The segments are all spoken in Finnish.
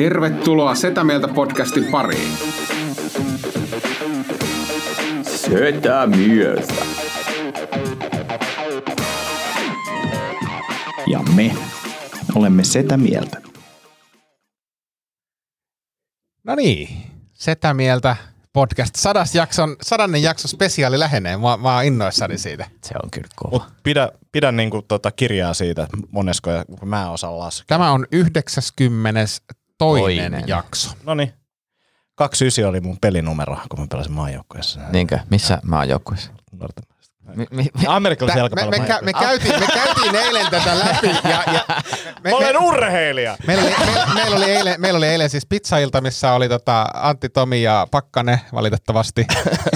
Tervetuloa Setä Mieltä podcastin pariin. Setä mieltä. Ja me olemme Setä mieltä. No niin, Setä mieltä podcast. Sadas jakson, sadannen jakso spesiaali lähenee. Mä, mä oon innoissani siitä. Se on kyllä kova. Mut pidä, pidä niinku tota kirjaa siitä, monesko, kun mä osaan laskea. Tämä on 92. Toinen. jakso. No niin. 29 oli mun pelinumero, kun mä pelasin maajoukkueessa. Niinkö? Missä mä oon joukkueessa? Nuorten Mi- mi- mi- Amerikkalaisen Tä- me, jalkapallon me, kä- me, käytiin, me käytiin eilen tätä läpi. Ja, ja me, olen me, urheilija! meillä, oli, me, meillä, oli eilen, meillä oli eilen siis pizzailta, missä oli tota Antti, Tomi ja Pakkane valitettavasti.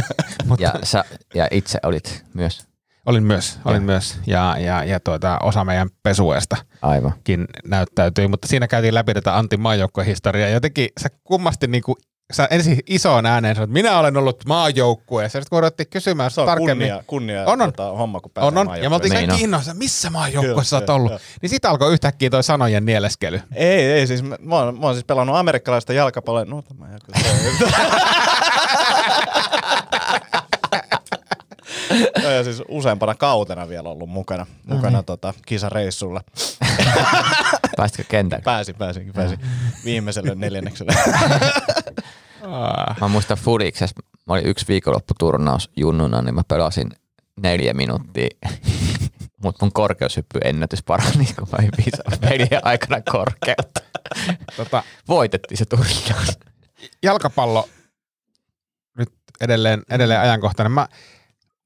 ja, sä, ja itse olit myös. Olin myös, olin myös. Ja, ja, ja tuota, osa meidän pesueesta. Aivan. kin näyttäytyi, mutta siinä käytiin läpi tätä Antin maajoukkuehistoriaa. Jotenkin sä kummasti niinku, sä ensin isoon ääneen sanoit, että minä olen ollut maajoukkueessa. Sitten kun ruvettiin kysymään Se on tarkemmin. kunnia, kunnia On, on. Tota, homma, kun pääsee on, on. Ja me oltiin Niin kaikki on. innoissa, missä maajoukkueessa sä oot Kyllä, ollut. kyllä. Niin siitä alkoi yhtäkkiä toi sanojen nieleskely. Ei, ei, siis mä, mä, oon, mä oon siis pelannut amerikkalaista jalkapalloa. No tämä se. Joo, ja siis useampana kautena vielä ollut mukana, mukana tota, kisareissulla. Pääsitkö kentälle? Pääsin, pääsin, pääsin viimeiselle neljännekselle. Mä muistan Fudiksessa, mä olin yksi viikonlopputurnaus junnuna, niin mä pelasin neljä minuuttia. Mutta mun korkeushyppy ennätys parani, kun mä en piisannut pelien aikana korkeutta. Tota, Voitettiin se turnaus. jalkapallo nyt edelleen, edelleen ajankohtainen. Mä,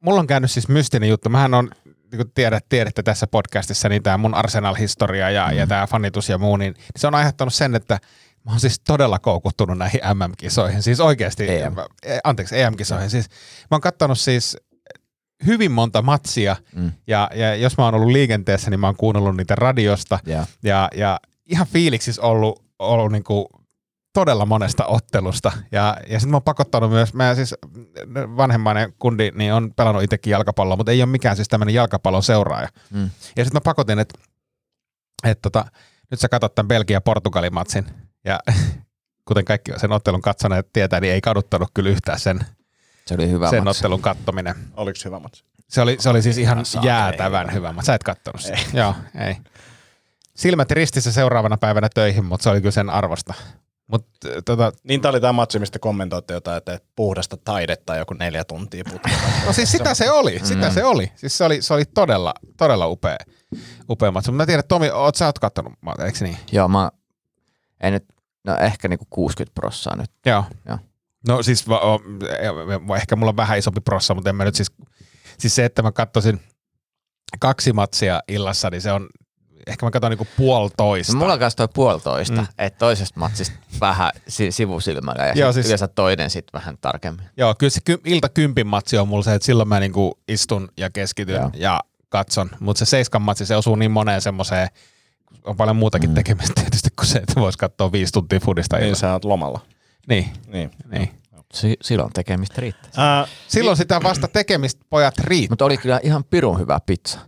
mulla on käynyt siis mystinen juttu. Mähän on, niin kuin tiedät, tiedätte tässä podcastissa, niin tämä mun Arsenal-historia ja, ja tämä fanitus ja muu, niin, niin se on aiheuttanut sen, että mä oon siis todella koukuttunut näihin MM-kisoihin. Siis oikeasti, EM. e- anteeksi, EM-kisoihin. Siis mä oon kattonut siis hyvin monta matsia, Mm. ja, ja jos mä oon ollut liikenteessä, niin mä oon kuunnellut niitä radiosta, Ja. ja, ja ihan fiiliksissä ollut, ollut niinku todella monesta ottelusta. Ja, ja sitten mä oon pakottanut myös, mä siis vanhemmainen kundi, niin on pelannut itsekin jalkapalloa, mutta ei ole mikään siis tämmöinen jalkapallon seuraaja. Mm. Ja sitten mä pakotin, että et tota, nyt sä katsot tämän Belgia-Portugalin matsin. Ja kuten kaikki sen ottelun katsoneet tietää, niin ei kaduttanut kyllä yhtään sen, Se oli hyvä sen matsi. ottelun kattominen. Oliko hyvä matsi? Se oli, se oli siis ihan jäätävän hyvä. Mä sä et kattonut sitä. Joo, ei. Silmät ristissä seuraavana päivänä töihin, mutta se oli kyllä sen arvosta. Mutta tota, Niin tää oli tämä matsi, mistä kommentoitte jotain, että puhdasta taidetta joku neljä tuntia putkella. no siis sitä se oli, sitä se oli. Siis se oli, se oli todella, todella upea, upea matsi. Mutta mä tiedän, Tomi, oot sä oot kattonut, eikö niin? Joo, mä en nyt, no ehkä niinku 60 prossaa nyt. Joo. Joo. No siis va- o, e- ehkä mulla on vähän isompi prossa, mutta en mä nyt siis, siis se, että mä katsoisin kaksi matsia illassa, niin se on, ehkä mä katson niinku puolitoista. No, mulla on kanssa toi puolitoista, Mm. että toisesta matsista vähän si- sivusilmällä ja Joo, siis- yleensä toinen sitten vähän tarkemmin. Joo, kyllä se ky- ilta kympin matsi on mulla se, että silloin mä niinku istun ja keskityn Joo. ja katson. Mutta se seiskan matsi, se osuu niin moneen semmoiseen, on paljon muutakin mm. tekemistä tietysti kuin se, että vois katsoa viisi tuntia fudista Niin sä oot lomalla. Niin, Niin. niin. Si- silloin tekemistä riittää. Ää, Silloin sitä vasta tekemistä pojat riittää. Mutta oli kyllä ihan pirun hyvä pizza.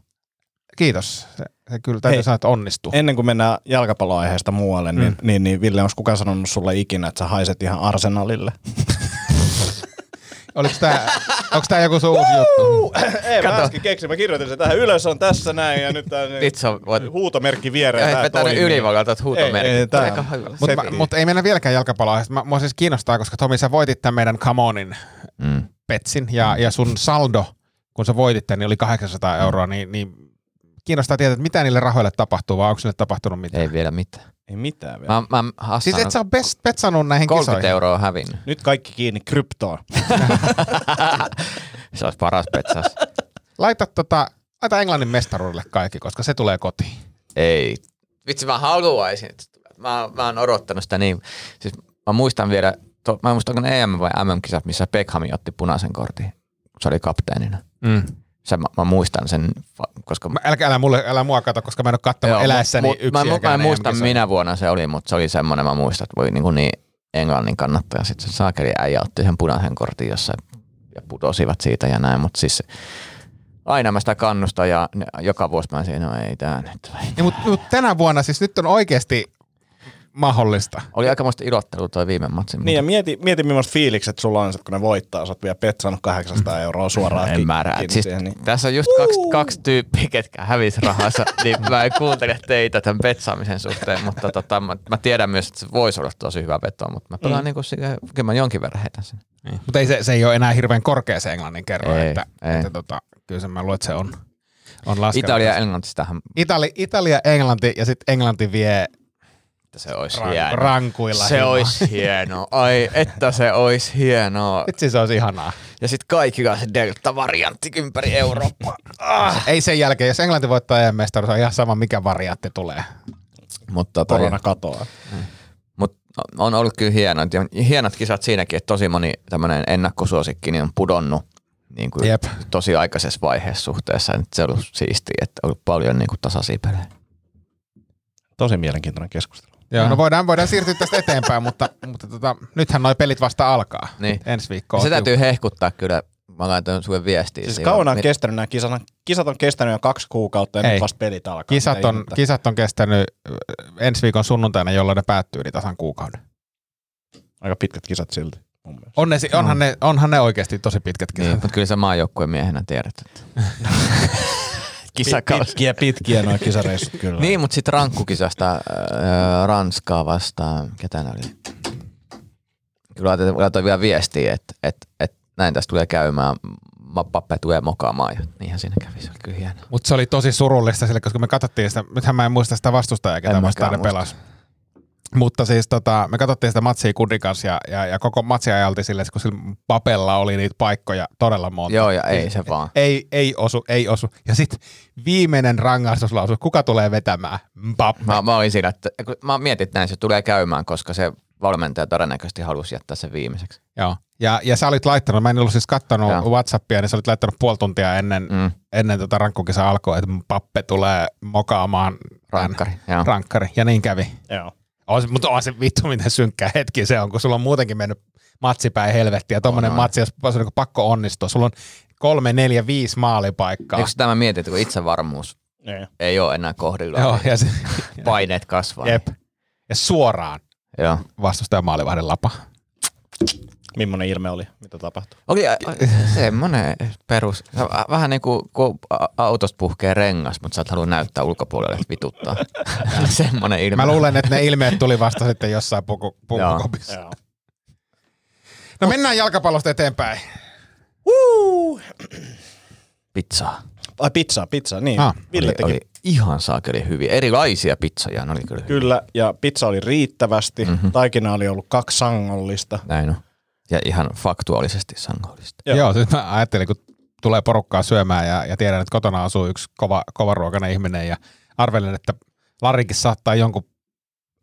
Kiitos. Se, kyllä täytyy Hei. sanoa, että onnistuu. ennen kuin mennään jalkapalloaiheesta muualle, niin, Mm. niin, niin Ville, onko kukaan sanonut sulle ikinä, että sä haiset ihan Arsenalille? Oliko tää, onko tää joku sun uusi juttu? Ei, mä äsken keksin, mä kirjoitin sen tähän ylös on tässä näin ja nyt tää Nyt sä voit huutomerkki viereen. ei tää vetänyt toimii. ylivoimalta Ei, ei, tää- Aika hyvä. Mutta Setti. mut ei mennä vieläkään jalkapalloa. Mä, mua siis kiinnostaa, koska Tomi, sä voitit tämän meidän Come Onin Mm. petsin ja, ja sun saldo, kun sä voitit tämän, niin oli 800 euroa, niin, niin kiinnostaa tietää, että mitä niille rahoille tapahtuu, vai onko niille tapahtunut mitään? Ei vielä mitään. Ei mitään vielä. Mä, mä Siis et sä ole best, petsannut näihin 30 kisoihin? euroa hävinnyt. Nyt kaikki kiinni kryptoon. Se olisi paras petsas. Laita, tota, laita Englannin mestaruudelle kaikki, koska se tulee kotiin. Ei. vitsi mä haluaisin. että se tulee. Mä, mä oon odottanut sitä niin. Siis mä muistan vielä, to, mä en muista onko ne EM vai MM-kisat, missä Beckham otti punaisen kortin, kun se oli kapteenina. Mm. Se, mä, mä, muistan sen, koska Mä- Älä, älä, mulle, älä mua kato, koska mä en ole katsonut Joo, eläessäni mut- yksi mä, mä, mä en muista minä vuonna se oli, mutta se oli semmoinen, mä muistan, että voi niin, kuin niin Englannin kannattaja. Sitten se saakeli äijä otti sen punaisen kortin jossain ja putosivat siitä ja näin, mutta siis aina mä sitä kannustan ja joka vuosi mä siinä, no ei tää nyt. Niin, mutta mut tänä vuonna siis nyt on oikeasti mahdollista. Oli aikamoista ilottelu toi viime matsi. Niin ja mieti, mieti millaiset fiilikset sulla on, kun ne voittaa. Sä oot vielä petsannut 800 euroa suoraan en ki- mä rää. kiinni Siis, siihen, niin. Tässä on just kaksi, kaksi tyyppiä, ketkä hävis rahansa, niin mä en kuuntele teitä tämän petsaamisen suhteen, mutta tota, mä, mä, tiedän myös, että se voisi olla tosi hyvä veto, mutta mä pelaan mm. niin kuin, kyllä mä jonkin verran heitän sen. Niin. Mutta ei se, se ei ole enää hirveän korkea se englannin kerro, Ei, että, ei. että tota, kyllä se mä luulen, että se on, on laskenut. Italia ja Englanti sitähän, Itali, Italia, Englanti ja sitten Englanti vie että se olisi ran, hienoa. rankuilla. Se himaa. olisi hienoa. Ai, että se olisi hienoa. Vitsi se olisi ihanaa. Ja sitten kaikilla se Delta-variantti ympäri Eurooppaa. Ah. Ei sen jälkeen, jos Englanti voittaa EM-mestaruus, on ihan sama mikä variantti tulee. Mutta tota, Korona katoaa. Mut on ollut kyllä hienot, ja hienot kisat siinäkin, että tosi moni tämmöinen ennakkosuosikki niin on pudonnut niin kuin Jep. tosi aikaisessa vaiheessa suhteessa. Nyt se on ollut siistiä, että on ollut paljon niin kuin tasaisia pelejä. Tosi mielenkiintoinen keskustelu. Joo, no voidaan, voidaan siirtyä tästä eteenpäin, mutta, mutta tota, nythän noi pelit vasta alkaa. Niin. Ensi viikko se täytyy tiukka. hehkuttaa kyllä. Mä laitan sulle viestiä. Siis kauan on Mi- kestänyt nämä kisat. Kisat on kestänyt jo kaksi kuukautta ja Ei. nyt vasta pelit alkaa. Kisat on, kisat on kestänyt ensi viikon sunnuntaina, jolloin ne päättyy, niin tasan kuukauden. Aika pitkät kisat silti. On ne, onhan, ne, onhan ne oikeasti tosi pitkät kisat. Niin, mutta kyllä sä maajoukkueen miehenä tiedät, että kisakausi. Pitkiä, pitkiä nuo kisareissut kyllä. Niin, mutta sitten rankkukisasta äh, Ranskaa vastaan, ketä ne oli? Kyllä laitoin, vielä viestiä, että et, et näin tästä tulee käymään. Pappe tulee mokaamaan ja niinhän siinä kävi, se oli kyllä hienoa. Mutta se oli tosi surullista sille, koska me katsottiin sitä, nythän mä en muista sitä vastustajaa, ketä vastaan ne mäkään pelas. Mutta siis tota, me katsottiin sitä matsia Kundin kanssa ja, ja, ja koko matsia ajalti silleen, että kun sillä papella oli niitä paikkoja todella monta. Joo, ja ei se vaan. Ei, ei osu, ei osu. Ja sitten viimeinen rangaistuslausu, kuka tulee vetämään? Mbappe. Mä, mä olin siinä, että kun mä mietin, että näin se tulee käymään, koska se valmentaja todennäköisesti halusi jättää sen viimeiseksi. Joo. Ja, ja sä olit laittanut, mä en ollut siis kattonut Joo. Whatsappia, niin sä olit laittanut puoli tuntia ennen, mm. Ennen tota rankkukisa alkoi, että Pappe tulee mokaamaan rankkari, joo. rankkari. Ja niin kävi. Joo. On, se- mutta on se vittu, miten synkkä hetki se on, kun sulla on muutenkin mennyt matsipäin helvettiä. Ja tommonen On, on. matsi, jos on niin pakko onnistua. Sulla on kolme, neljä, viisi maalipaikkaa. Eikö tämä mietit, että kun itsevarmuus Niin. ei ole enää kohdillaan, Joo, ja, se, paineet kasvaa. jep. ja suoraan Joo. vastustajan maalivahden lapa. Millainen ilme oli? Mitä tapahtui? Oli semmoinen perus, vähän niin kuin kun autosta puhkee rengas, mutta sä et halua näyttää ulkopuolelle, että vituttaa. semmoinen ilme. Mä luulen, että ne ilmeet tuli vasta sitten jossain puku, pukukopissa. Joo. No mennään jalkapallosta eteenpäin. Pizzaa. Ai pizza, pizza, niin. Ah, Ville Oli, teki. oli ihan saakeli hyviä. Erilaisia pizzoja, ne oli kyllä hyviä. Kyllä, ja pizza oli riittävästi. Mhm. Mm-hmm. Taikina oli ollut kaksi sangollista. Näin on. Ja ihan faktuaalisesti sangollista. Joo, Joo. Siis mä ajattelin, kun tulee porukkaa syömään ja, ja tiedän, että kotona asuu yksi kova, kovaruokainen ihminen ja arvelen, että Larikin saattaa jonkun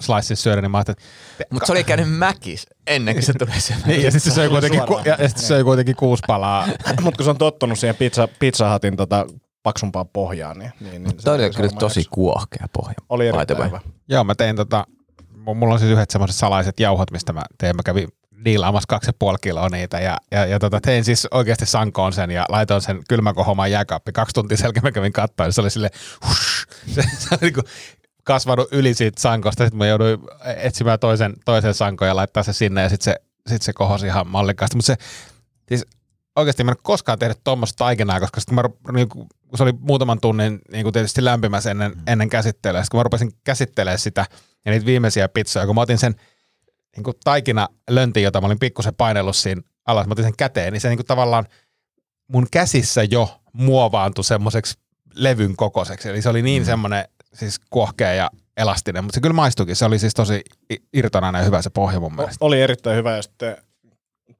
slicein syödä, niin mä ajattelin, että Mutta se oli käynyt mäkis ennen kuin se tuli syömään. Niin, ja sitten se söi oli kuitenkin, ku, ja, ja sit se söi kuitenkin kuusi palaa. Mutta kun se on tottunut siihen pizza, pizza Hutin tota, paksumpaan pohjaan, niin, niin, niin Toi oli se kyllä tosi kuohkea pohja. Oli erittäin hyvä. Joo, mä tein tota, mu- mulla on siis yhdet semmoiset salaiset jauhot, mistä mä tein. Mä kävin diilaamassa kaksi ja puoli kiloa niitä ja, ja, ja tota, tein siis oikeasti sankoon sen ja laitoin sen kylmäkohomaan jääkaappi. Kaksi tuntia selkeä mä kävin katsoa ja se oli sille hush, se, se oli niinku kasvanut yli siitä sankosta. Sitten mä jouduin etsimään toisen, toisen sankon ja laittaa se sinne ja sitten se, sit se kohosi ihan mallikkaasti. Mutta se, siis oikeasti mä en koskaan tehnyt tuommoista taikinaa, koska sit mä, niin kun se oli muutaman tunnin niin kuin tietysti lämpimässä ennen, ennen käsittelyä, sitten kun mä rupesin käsittelemään sitä ja niitä viimeisiä pizzoja, kun mä otin sen niin kuin taikina löntin, jota mä olin pikkusen painellut siinä alas, mä otin sen käteen, niin se niin kuin tavallaan mun käsissä jo muovaantui semmoiseksi levyn kokoiseksi. Eli se oli niin semmoinen siis kuohkea ja elastinen, mutta se kyllä maistuikin. Se oli siis tosi irtonainen ja hyvä se pohja mun mielestä. Oli erittäin hyvä ja sitten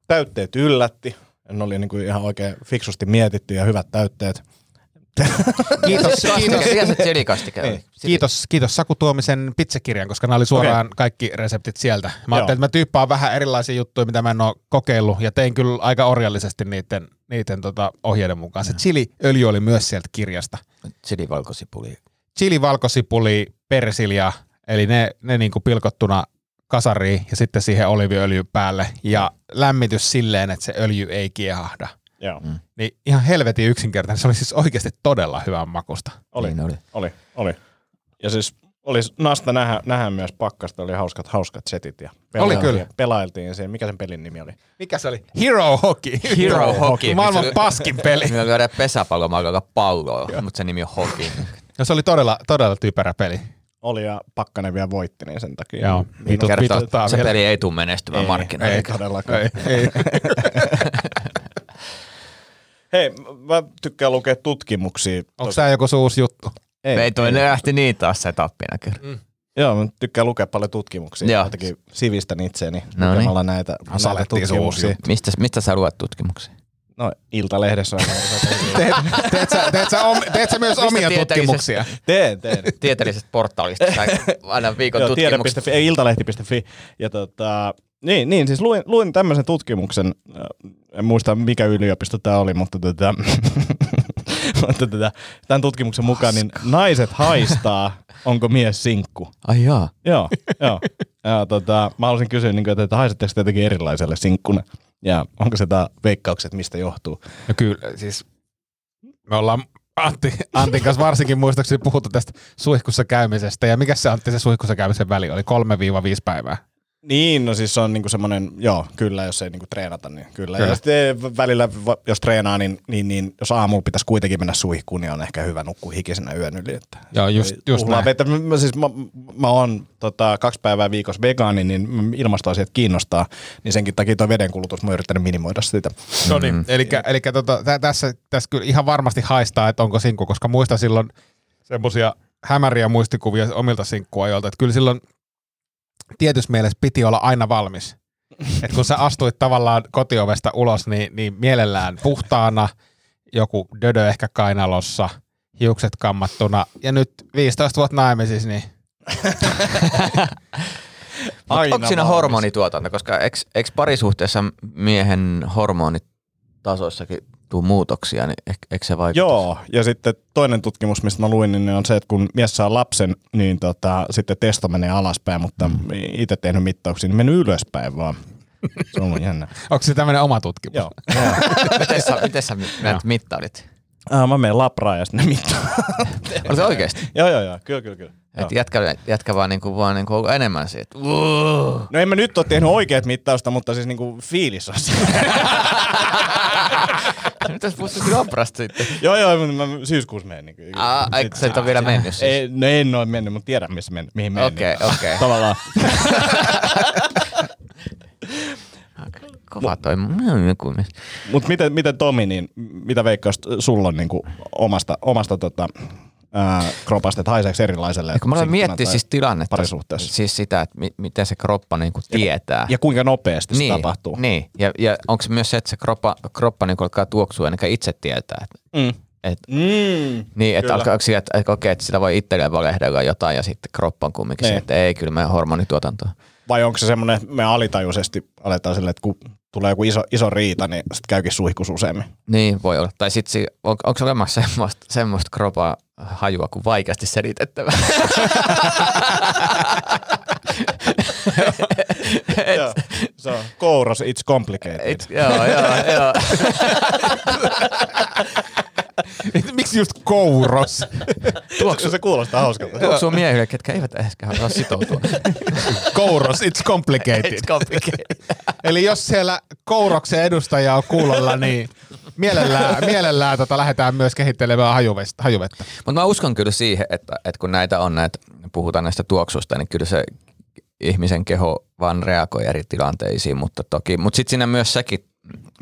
täytteet yllätti. Ne oli niin kuin ihan oikein fiksusti mietitty ja hyvät täytteet. Kiitos, kiitos, chilikastike oli? kiitos, kiitos Saku Tuomisen pizzakirjan, koska nämä oli suoraan okay. kaikki reseptit sieltä. Mä ajattelin, että mä tyyppaan vähän erilaisia juttuja, mitä mä en ole kokeillut, ja tein kyllä aika orjallisesti niiden, niiden tota, ohjeiden mukaan. Se chiliöljy oli myös sieltä kirjasta. Chilivalkosipuli. Chili, valkosipuli, persilja, eli ne, ne niinku pilkottuna kasariin ja sitten siihen oliviöljy päälle ja lämmitys silleen, että se öljy ei kiehahda. Joo. Mm. Niin ihan helvetin yksinkertainen. Se oli siis oikeasti todella hyvän makusta. Oli, Niin oli. oli, oli. Ja siis oli nasta nähdä, nähdä myös pakkasta, oli hauskat, hauskat setit ja Oli kyllä. pelailtiin siihen. Mikä sen pelin nimi oli? Mikä se oli? Hero Hockey. Hero Hockey. Maailman Se- paskin peli. Meillä lyödään pesäpallomaalla palloa, mutta se nimi on hoki. Ja se oli todella, todella typerä peli. Oli ja Pakkanen vielä voitti, niin sen takia. Joo. Vitut, Kertoo, se vielä. peli ei tule menestymään Ei, markkinoille. ei todellakaan. Ei, ei. Hei, mä tykkään lukea tutkimuksia. Onko tämä joku se uusi juttu? Ei, Ei toi lähti niin taas setappina kyllä. Mm. Joo, mä tykkään lukea paljon tutkimuksia. Joo. Jotenkin sivistän itseäni No niin. lukemalla näitä, näitä se uusi tutkimuksia. Mistä, mistä sä luet tutkimuksia? No, Iltalehdessä on. Teet, teet, sä, teet, sä, om, teet sä myös omia tutkimuksia? teen, teen. Tieteellisestä portaalista aina viikon Joo, tutkimukset. tiede.fi, ei iltalehti.fi. Ja tota, niin, niin, siis luin, luin tämmöisen tutkimuksen, äh, en muista mikä yliopisto tämä oli, mutta, tota, mutta tota, tämän tutkimuksen mukaan niin naiset haistaa, onko mies sinkku. Ai jaa. Joo, joo. Ja, tota, mä haluaisin kysyä, niin kuin, että haisetteko te jotenkin erilaiselle sinkkuna? Ja onko se tämä veikkaukset, mistä johtuu? No kyllä, siis me ollaan Antti, Antin kanssa varsinkin muistaakseni puhuttu tästä suihkussa käymisestä. Ja mikä se Antti se suihkussa käymisen väli oli? 3-5 päivää. Niin, no siis se on niinku semmoinen, joo, kyllä, jos ei niinku treenata, niin kyllä. Kyllä. Ja sitten välillä, jos treenaa, niin, niin, niin jos aamulla pitäisi kuitenkin mennä suihkuun, niin on ehkä hyvä nukkua hikisenä yön yli. Että Joo, just, ei just näin. vettä. Mä, siis mä, mä oon tota, kaksi päivää viikossa vegaani, niin ilmastoasiat kiinnostaa, niin senkin takia tuo vedenkulutus, mä oon yrittänyt minimoida sitä. No niin, eli, eli tota, tä, tässä, tässä kyllä ihan varmasti haistaa, että onko sinkku, koska muista silloin semmoisia hämäriä muistikuvia omilta sinkkuajoilta, että kyllä silloin tietyssä mielessä piti olla aina valmis. Et kun sä astuit tavallaan kotiovesta ulos, niin, niin mielellään puhtaana, joku dödö ehkä kainalossa, hiukset kammattuna, ja nyt 15 vuotta naimisissa, niin Aina Onko siinä valmis. hormonituotanto? Koska eikö parisuhteessa miehen hormonitasoissakin tuu muutoksia, niin eikö, eikö se vaikuta? Joo, ja sitten toinen tutkimus, mistä mä luin, niin on se, että kun mies saa lapsen, niin tota, sitten testo menee alaspäin, mutta mm. itse tehnyt mittauksia, niin mennyt ylöspäin vaan. Se on jännä. onko se tämmöinen oma tutkimus? Joo. miten sä, miten sä näitä mittailit? Ah, mä menen labraan ja sitten ne mittaan. Oli se oikeasti? joo, joo, joo, kyllä, kyllä, kyllä. Et jätkä, jätkä vaan, niinku, vaan niinku enemmän siitä. No en mä nyt ole tehnyt oikeat mittausta, mutta siis niinku fiilis on jos puhutaan labrasta sitten. joo, joo, mutta mä syyskuussa menen. Niin Aa, eikö sä et ole vielä mennyt siis? Ei, no en ole mennyt, mutta tiedän missä men, mihin menen. Okei, okei. Tavallaan. Kova toi. Mies. Mutta miten, miten Tomi, niin mitä veikkaus sulla on niinku omasta, omasta tota, ää, kropasta, että haiseeko erilaiselle? Ja kun mä miettiä tai siis tilannetta, Parisuhteessa. siis sitä, että mi- miten se kroppa niinku tietää. Ja kuinka nopeasti se niin, tapahtuu. Niin, ja, ja onko se myös se, että se kroppa, kroppa niinku alkaa tuoksua ennen kuin itse tietää. Että, Mm. et, Mm. niin, että Kyllä. alkaa, sillä, että, että, okei, että sitä voi itselleen valehdella jotain ja sitten kroppa on kumminkin se, Niin. että ei, kyllä meidän hormonituotantoa. Vai onko se semmoinen, että me alitajuisesti aletaan silleen, että kun tulee joku iso, iso riita, niin sitten käykin suihkus useammin. Niin, voi olla. Tai sitten on, onko olemassa semmoista, semmoista kroppaa hajua kuin vaikeasti selitettävä. Joo, se on kouros, it's complicated. Et, joo, joo, joo. Miksi just kouros? Tuoksu se kuulostaa hauskalta. Tuoksuu miehille, ketkä eivät ehkä halua sitoutua. kouros, it's complicated. It's complicated. Eli jos siellä kouroksen edustaja on kuulolla, niin mielellään, mielellään tota, lähdetään myös kehittelemään hajuvettä. hajuvettä. Mutta mä uskon kyllä siihen, että, että kun näitä on näitä, puhutaan näistä tuoksusta, niin kyllä se ihmisen keho vaan reagoi eri tilanteisiin, mutta toki, mutta sitten siinä myös sekin,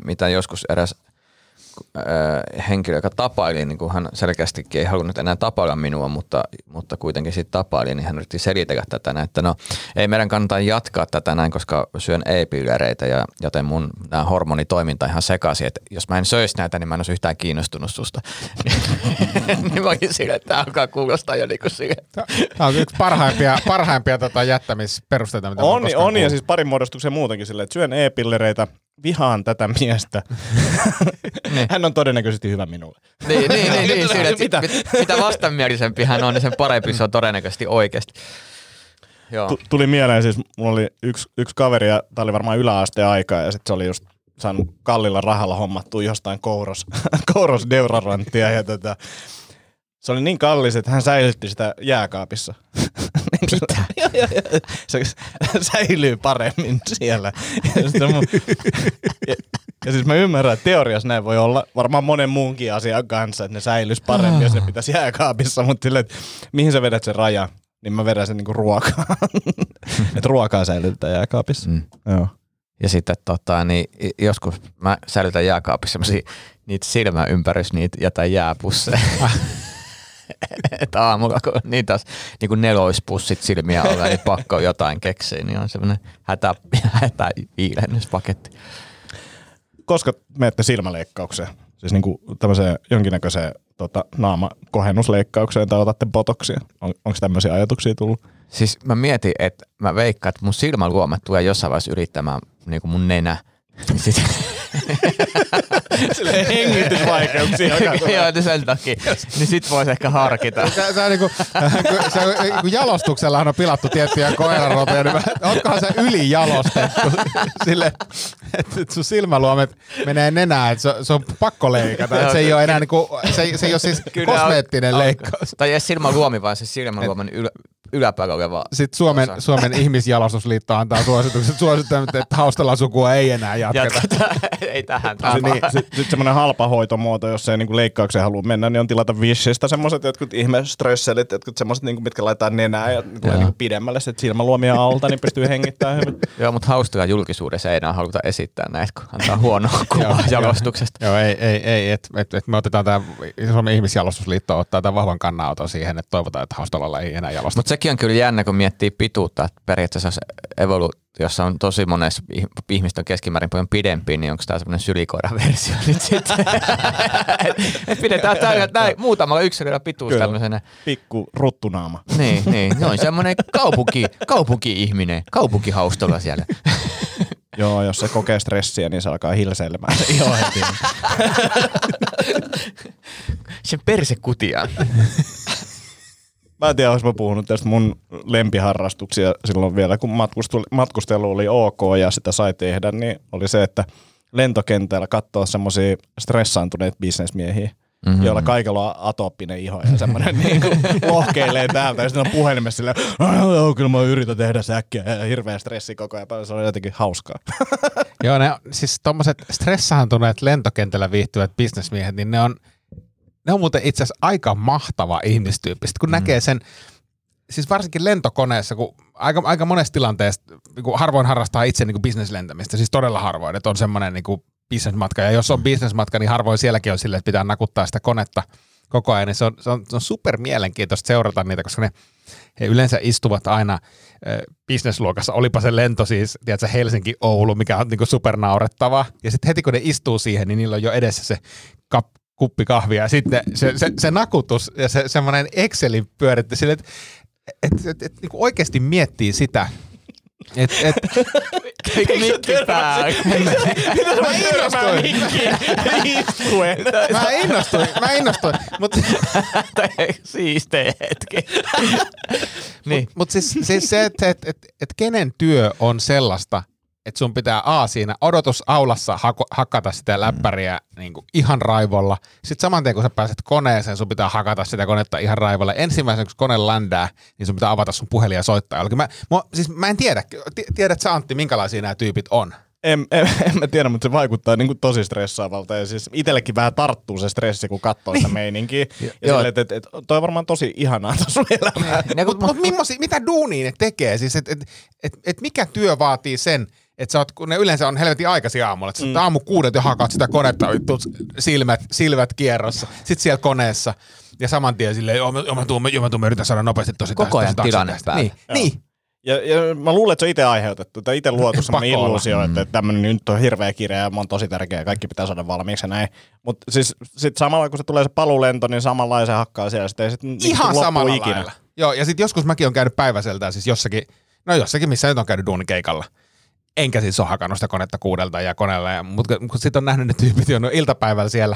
mitä joskus eräs äh, henkilö, joka tapaili, niin kuin hän selkeästikin ei halunnut enää tapailla minua, mutta, mutta kuitenkin sitten tapaili, niin hän yritti selitellä tätä, näin, että no ei meidän kannata jatkaa tätä näin, koska syön e-pillereitä ja joten mun nämä hormonitoiminta ihan sekaisin, että jos mä en söisi näitä, niin mä en olisi yhtään kiinnostunut susta. niin mä olin sille, että tämä alkaa kuulostaa jo niin kuin sille. Tämä on yksi parhaimpia, parhaimpia tota jättämisperusteita, mitä On, koskaan on ja siis parin muodostuksen muutenkin silleen, että syön e-pillereitä, vihaan tätä miestä. Hän on todennäköisesti hyvä minulle. Niin, niin, niin, niin sille, että Mitä? mitä? mitä vastenmielisempi hän on, niin sen parempi se on todennäköisesti oikeasti. Joo. Tu- tuli mieleen siis, mulla oli yksi, yksi kaveri, ja tää oli varmaan yläasteen aikaa, ja sitten se oli just saanut kallilla rahalla hommattua jostain kouros, kouros deodoranttia, ja tota, se oli niin kallis, että hän säilytti sitä jääkaapissa. Mitä? se säilyy paremmin siellä. Ja, sitten mun, ja, ja siis mä ymmärrän, että teoriassa näin voi olla varmaan monen muunkin asian kanssa, että ne säilys paremmin, jos ne pitäisi jääkaapissa, mutta silleen, että mihin sä vedät sen rajan, niin mä vedän sen niinku ruokaan. että ruokaa säilytetään jääkaapissa. Mm. Joo. Ja sitten tota, niin joskus mä säilytän jääkaapissa niitä silmäympärys, niitä jotain jääpusseja. että aamulla, kun niin taas niin kuin neloispussit silmiä alla, niin pakko jotain keksiä, niin on semmoinen hätä, hätäviilennyspaketti. Koska menette silmäleikkaukseen, siis niinku tämmöiseen jonkinnäköiseen tota, naamakohennusleikkaukseen tai otatte botoksia, on, onko tämmöisiä ajatuksia tullut? Siis mä mietin, että mä veikkaan, että mun silmäluomet tulee jossain vaiheessa yrittämään niin kuin mun nenä. Niin Sit, Silleen hengitysvaikeuksia. joo, niin sen takia. Niin sit vois ehkä harkita. On niinku, kun- se, on- kun jalostuksellahan on pilattu tiettyjä koirarotuja, niin onkohan se ylijalostettu sille, että et sun silmäluomet menee nenään, että se, se on pakko leikata. että se ei ole enää niinku, se, ei- se ei ole siis kosmeettinen leikkaus. Tai ei edes silmäluomi, vaan se silmäluomen ylä, yläpäällä oleva. Sitten Suomen, osa. Suomen ihmisjalostusliitto antaa suositukset, suosittelut, että haustalla sukua ei enää jatketa. Jatketaan. ei tähän. Tämä Sitten niin, sit, sit semmoinen halpa hoitomuoto, jos ei niinku leikkaukseen halua mennä, niin on tilata Wishistä semmoiset jotkut ihme strösselit, jotkut semmoiset, niinku, mitkä laitetaan nenään ja tulee niinku pidemmälle sit silmäluomia alta, niin pystyy hengittämään hyvin. Joo, mutta haustaa julkisuudessa ei enää haluta esittää näitä, kun antaa huonoa kuvaa jalostuksesta. Joo, ei, ei, ei että et, et me otetaan tämä, Suomen ihmisjalostusliitto ottaa tämän vahvan kannanoton siihen, että toivotaan, että haustalla ei enää jalosta. Sekin on kyllä jännä, kun miettii pituutta, että periaatteessa se evoluutiossa on tosi monessa ih- ihmiset on keskimäärin paljon pidempi, niin onko tämä semmoinen sylikoira-versio nyt sitten? et, et pidetään täällä näin muutamalla yksilöllä pituus Kyllä. tämmöisenä. Pikku ruttunaama. Niin, niin. Se on semmoinen kaupunki, kaupunki-ihminen, kaupunkihaustolla siellä. Joo, jos se kokee stressiä, niin se alkaa hilseilemään. Joo, heti. Sen persekutiaan. Mä en tiedä, olis mä puhunut tästä mun lempiharrastuksia silloin vielä, kun matkustelu, oli ok ja sitä sai tehdä, niin oli se, että lentokentällä katsoa semmoisia stressaantuneita bisnesmiehiä, mm-hmm. joilla kaikilla on atooppinen iho ja semmoinen niin lohkeilee täältä ja sitten on puhelimessa silleen, "Ah, joo, kyllä mä yritän tehdä säkkiä ja hirveä stressi koko ajan, se on jotenkin hauskaa. Joo, ne, siis tommoset stressaantuneet lentokentällä viihtyvät bisnesmiehet, niin ne on, ne on muuten itse asiassa aika mahtava ihmistyyppi. Sitten kun mm. näkee sen, siis varsinkin lentokoneessa, kun aika, aika monessa tilanteessa, niin harvoin harrastaa itse niin kuin bisneslentämistä, siis todella harvoin, että on semmoinen niin kuin bisnesmatka, ja jos on bisnesmatka, niin harvoin sielläkin on silleen, että pitää nakuttaa sitä konetta koko ajan, niin se on, se on, se on super mielenkiintoista seurata niitä, koska ne he yleensä istuvat aina ö, bisnesluokassa, olipa se lento siis, tiedätkö, Helsinki-Oulu, mikä on niin supernaurettavaa, ja sitten heti kun ne istuu siihen, niin niillä on jo edessä se kap, kuppi kahvia, ja sitten se, se, se nakutus ja se semmoinen Excelin pyöritti sille, että et, et, et, niin oikeasti miettii sitä, et, et, Mikki mä innostuin, mä innostuin, mä innostuin, mutta Siistee hetki. niin. Mutta siis, siis se, että et, et, et kenen työ on sellaista, että sun pitää A siinä odotusaulassa hako, hakata sitä läppäriä niin kuin ihan raivolla. Sitten saman tien kun sä pääset koneeseen, sun pitää hakata sitä konetta ihan raivolla. Ensimmäisenä kun kone ländää, niin sun pitää avata sun puhelin ja soittaa. jollekin. Mä, mä, siis mä en tiedä, Ti- tiedät sä Antti, minkälaisia nämä tyypit on? En, en, en mä tiedä, mutta se vaikuttaa niin kuin tosi stressaavalta. Ja siis itsellekin vähän tarttuu se stressi, kun katsoo sitä meininkiä. Ja Joo. että et, et, toi on varmaan tosi ihanaa sun elämää. Ja kun, Mutta mut, mimmosia- mitä duunia ne tekee? Siis et, et, et, et mikä työ vaatii sen, Että sä oot, kun ne yleensä on helvetin aikaisin aamulla. Että mm. aamu kuudet jo hakaat sitä konetta, vittu, silmät, silmät kierrossa. Sitten siellä koneessa. Ja saman tien silleen, joo, mä, joo, mä tuun, joo, mä tuun, mä yritän saada nopeasti tosi Koko ajan tilanne päällä. Niin, niin. Ja, ja mä luulen, että se on itse aiheutettu, tai itse luotu semmoinen illuusio, että tämmöinen nyt on hirveä kiire ja mä oon tosi tärkeä ja kaikki pitää saada valmiiksi ja näin. Mutta siis sit samalla kun se tulee se palulento, niin samalla se hakkaa siellä sitten ei sit niinku Ihan samalla ikinä. lailla. Joo, ja sitten joskus mäkin on käynyt päiväseltään, siis jossakin, no jossakin, missä nyt on käynyt duunikeikalla. Enkä siis ole hakannut sitä konetta kuudelta ja koneella, ja, mutta kun sitten on nähnyt ne tyypit, jo no iltapäivällä siellä,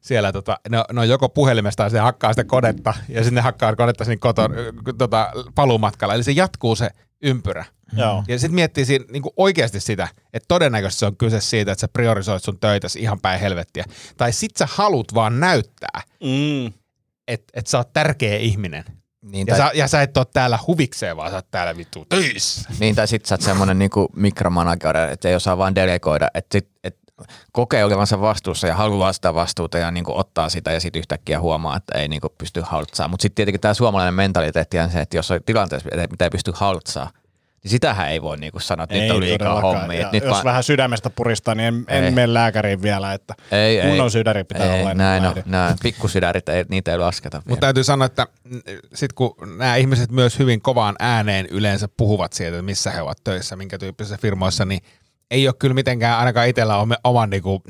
siellä tota, ne, on- ne, on joko puhelimesta ja se hakkaa sitä konetta, ja sitten ne hakkaa konetta siinä koton, tota, paluumatkalla. Eli se jatkuu se ympyrä. Joo. Ja sitten miettii siinä niin oikeasti sitä, että todennäköisesti se on kyse siitä, että sä priorisoit sun töitäsi ihan päin helvettiä. Tai sit sä haluat vaan näyttää, Mm. että et sä oot tärkeä ihminen. Niin, Ja tai, sä, ja sä et ole täällä huvikseen, vaan sä oot täällä vittu töissä. niin, tai sit sä oot semmonen niinku mikromanager, että ei osaa vaan delegoida, että sit, et kokee olevansa vastuussa ja haluaa sitä vastuuta ja niinku ottaa sitä ja sitten yhtäkkiä huomaa, että ei niinku pysty haltsaa. Mutta sitten tietenkin tämä suomalainen mentaliteetti on se, että jos on tilanteessa, mitä ei pysty haltsaa, niin sitähän ei voi niinku sanoa, että nyt on liikaa hommia. Ja että Nyt jos vaan, vähän sydämestä puristaa, niin en, Ei. en mene lääkäriin vielä, että ei, ei, kunnon sydäri pitää ei, olla. näin on, kuin näin. Pikkusydärit, ei, niitä ei lasketa Mutta täytyy sanoa, että mm, sit kun nämä ihmiset myös hyvin kovaan ääneen yleensä puhuvat siitä, että missä he ovat töissä, minkä tyyppisissä firmoissa, niin ei ole kyllä mitenkään ainakaan itsellä oman niinku,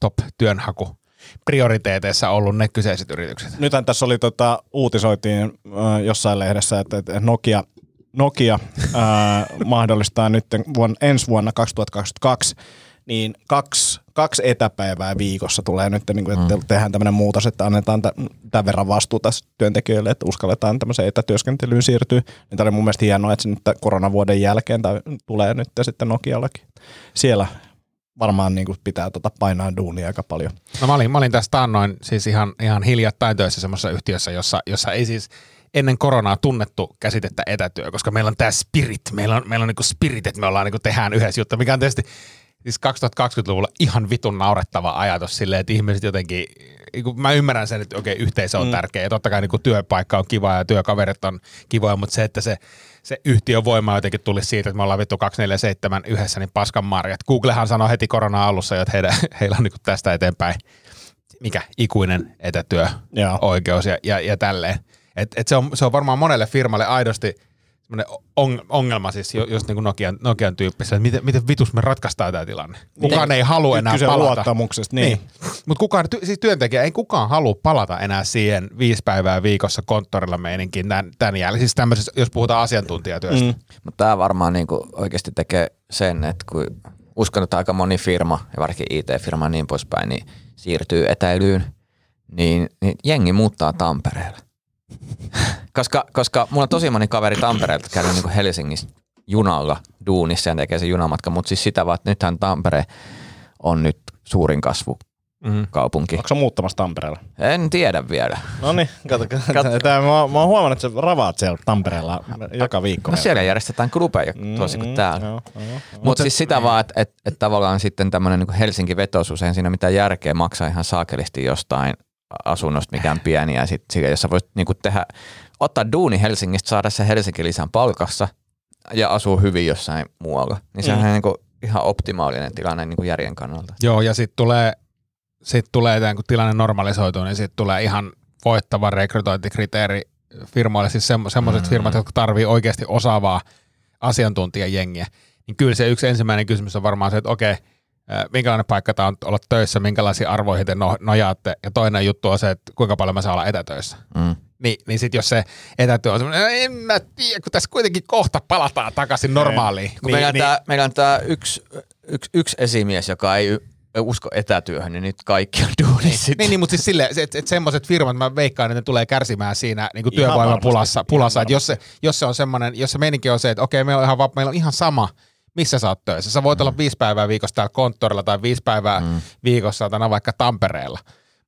top-työnhaku prioriteeteissa ollut ne kyseiset yritykset. Nythän tässä oli tota, uutisoitiin äh, jossain lehdessä, että, että Nokia, Nokia äh, mahdollistaa nyt vuonna, ensi vuonna 2022 niin kaksi, kaksi etäpäivää viikossa tulee nyt, niin kuin, että tehdään tämmöinen muutos, että annetaan tä- tämän verran vastuuta työntekijöille, että uskalletaan tämmöiseen etätyöskentelyyn siirtyä. Niin tämä oli mun mielestä hienoa, että se nyt koronavuoden jälkeen tai tulee nyt sitten Nokiallakin. Siellä varmaan niin kuin pitää tota painaa duunia aika paljon. No mä olin, mä olin tässä taannoin siis ihan, ihan hiljattain töissä semmoisessa yhtiössä, jossa, jossa ei siis ennen koronaa tunnettu käsitettä etätyö, koska meillä on tämä spirit, meillä on, meillä on niinku spirit, että me ollaan niinku tehdään yhdessä juttu, mikä on tietysti siis 2020-luvulla ihan vitun naurettava ajatus silleen, että ihmiset jotenkin, niinku mä ymmärrän sen, että okei, yhteisö on mm. tärkeä ja totta kai niinku työpaikka on kiva ja työkaverit on kivoja, mutta se, että se, se yhtiön voima jotenkin tuli siitä, että me ollaan vittu 247 yhdessä, niin paskan marjat. Googlehan sanoi heti korona alussa jo, että heidän, heillä on niinku tästä eteenpäin mikä ikuinen etätyöoikeus Joo. ja, ja, ja tälleen. Et, et se, on, se on varmaan monelle firmalle aidosti semmoinen on, ongelma siis jo- just niin kuin Nokian, Nokian tyyppisessä, että miten, miten vitus me ratkaistaan tämä tilanne. Kukaan ei halua enää Kyse palata. luottamuksesta, niin. Mutta kukaan, ty, siis työntekijä, ei kukaan halua palata enää siihen viisi päivää viikossa konttorilla meininkin tämän, tämän jälkeen. Siis tämmöisessä, jos puhutaan asiantuntijatyöstä. Mm. Mutta tämä varmaan niinku oikeasti tekee sen, että kun uskon, että aika moni firma, ja varsinkin IT-firma ja niin poispäin, niin siirtyy etäilyyn, niin, niin jengi muuttaa Tampereelle. Koska, koska mulla on tosi moni kaveri Tampereelta käynyt niinku Helsingissä junalla duunissa ja tekee sen junamatka, mutta siis sitä vaan, että nythän Tampere on nyt suurin kasvukaupunki. Mm. Onko se muuttamassa Tampereella? En tiedä vielä. No niin. Tää, mä, mä oon huomannut, että sä ravaat siellä Tampereella joka viikko. No siellä järjestetään klubeja tosi kuin täällä. Mm, joo. Mutta siis sitä vaan, että et, et tavallaan sitten tämmöinen niin Helsinki-vetoisuus, eihän siinä mitään järkeä maksaa ihan saakelisti jostain asunnosta mikään pieni ja sitten jos sä voisit niin tehdä, ottaa duuni Helsingistä, saada se Helsinki lisän palkassa ja asuu hyvin jossain muualla, niin sehän Mm. on niin kuin ihan optimaalinen tilanne niin kuin järjen kannalta. Joo, ja sitten tulee, sit tulee tämän, kun tilanne normalisoituu, niin sitten tulee ihan voittava rekrytointikriteeri firmoille, siis semmo, semmoiset mm. firmat, jotka tarvii oikeasti osaavaa asiantuntijajengiä. Niin kyllä se yksi ensimmäinen kysymys on varmaan se, että okei, ää, minkälainen paikka tämä on olla töissä, minkälaisia arvoihin te no, nojaatte, ja toinen juttu on se, että kuinka paljon mä saan olla etätöissä. Mm. Niin, niin sitten jos se etätyö on semmoinen, en mä tiedä, kun tässä kuitenkin kohta palataan takaisin normaaliin. Kun niin, meillä, on tää, meillä on tämä yksi, yksi, yksi esimies, joka ei usko etätyöhön, niin nyt kaikki on duunissa. Niin, niin mutta siis silleen, että et semmoiset firmat, mä veikkaan, että ne tulee kärsimään siinä niin kuin työvoimapulassa. Pulassa, että jos se, jos se on semmoinen, jos se meininki on se, että okei, meillä on ihan, meillä on ihan sama, missä sä oot töissä. Sä voit olla viisi päivää viikossa täällä konttorilla tai viisi päivää mm. viikossa saatana vaikka Tampereella.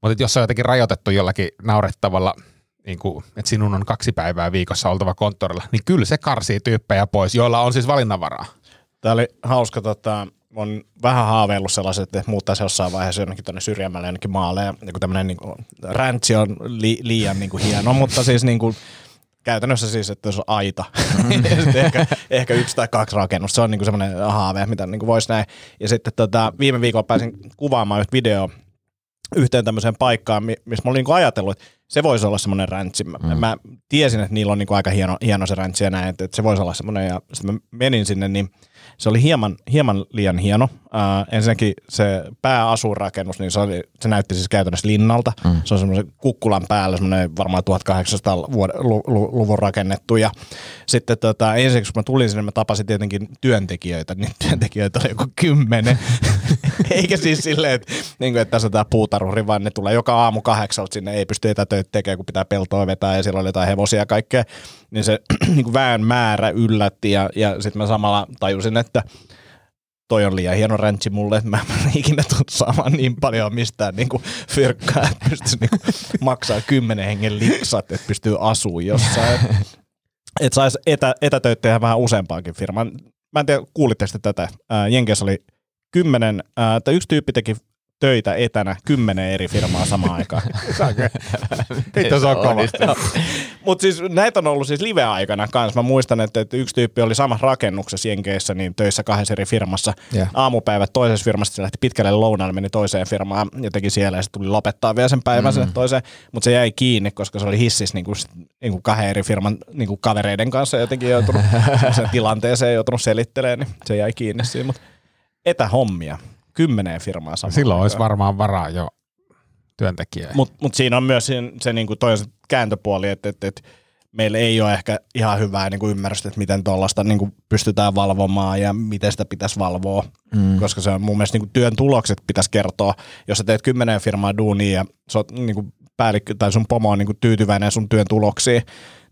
Mutta jos se on jotenkin rajoitettu jollakin naurettavalla, niin kuin, että sinun on kaksi päivää viikossa oltava konttorilla, niin kyllä se karsii tyyppejä pois, joilla on siis valinnanvaraa. Tämä oli hauska, tota, on vähän haaveillut sellaiset, että muuttaisi jossain vaiheessa jonnekin tuonne syrjemmälle jonnekin maalle. Ja joku tämmöinen niin rantsi on li, liian niin kuin hieno, mutta siis niin kuin, Käytännössä siis, että jos on aita, sitten ehkä, ehkä yksi tai kaksi rakennusta. Se on niinku semmoinen haave, mitä niinku voisi näin. Ja sitten tota, viime viikolla pääsin kuvaamaan yhtä videoa yhteen tämmöiseen paikkaan, mi- missä mä olin niinku ajatellut, että se voisi olla semmoinen räntsi. Mä, mm. mä tiesin, että niillä on niinku aika hieno, hieno se räntsi ja näin, että, että se voisi olla semmoinen. Ja sitten mä menin sinne, niin se oli hieman, hieman liian hieno. Uh, ensinnäkin se pääasurakennus, niin se, oli, se näytti siis käytännössä linnalta. Mm. Se on semmoisen kukkulan päällä, semmoinen varmaan 1800-luvun rakennettu. Ja sitten tota, ensiksi kun mä tulin sinne, mä tapasin tietenkin työntekijöitä, niin työntekijöitä oli joku kymmenen. Eikä siis silleen, että, niin kuin, että tässä on tämä puutarhuri, vaan ne tulee joka aamu kahdeksalta sinne, ei pysty etätöitä tekemään, kun pitää peltoa vetää ja siellä oli jotain hevosia ja kaikkea. Niin se niin kuin väen määrä yllätti ja, ja sitten mä samalla tajusin, että toi on liian hieno räntsi mulle, että mä en ikinä tule saamaan niin paljon mistään niin fyrkkaa, että pystyisi niin maksaa kymmenen hengen liksat, että pystyy asuu jossain. Että saisi etä, etätöitä tehdä vähän useampaankin firmaan. Mä en tiedä, kuulitte sitten tätä. Jenkeissä oli kymmenen, että yksi tyyppi teki töitä etänä kymmenen eri firmaa samaan aikaan. Vittu se on kova. Mutta siis näitä on ollut siis live-aikana kanssa. Mä muistan, että, että yksi tyyppi oli samassa rakennuksessa Jenkeissä niin töissä kahdessa eri firmassa. Joo. Aamupäivät toisessa firmassa, se lähti pitkälle lounaalle, meni toiseen firmaan ja teki siellä ja sitten tuli lopettaa vielä sen päivän mm. sinne toiseen. Mutta se jäi kiinni, koska se oli hississä niin kuin, niin kuin kahden eri firman niin kuin kavereiden kanssa jotenkin joutunut sen tilanteeseen joutunut selittelemään, niin se jäi kiinni siinä. Mutta etähommia, kymmeneen firmaa samaan Silloin olisi aikaan. varmaan varaa jo työntekijöihin. Mutta mut siinä on myös se, se niinku toinen kääntöpuoli, että et, et meillä ei ole ehkä ihan hyvää niinku ymmärrystä, että miten tuollaista niinku pystytään valvomaan ja miten sitä pitäisi valvoa, mm. koska se on mun mielestä niinku työn tulokset pitäisi kertoa. Jos sä teet kymmenen firmaa duunia ja sä oot niinku päällikkö tai sun pomo on niinku tyytyväinen sun työn tuloksiin,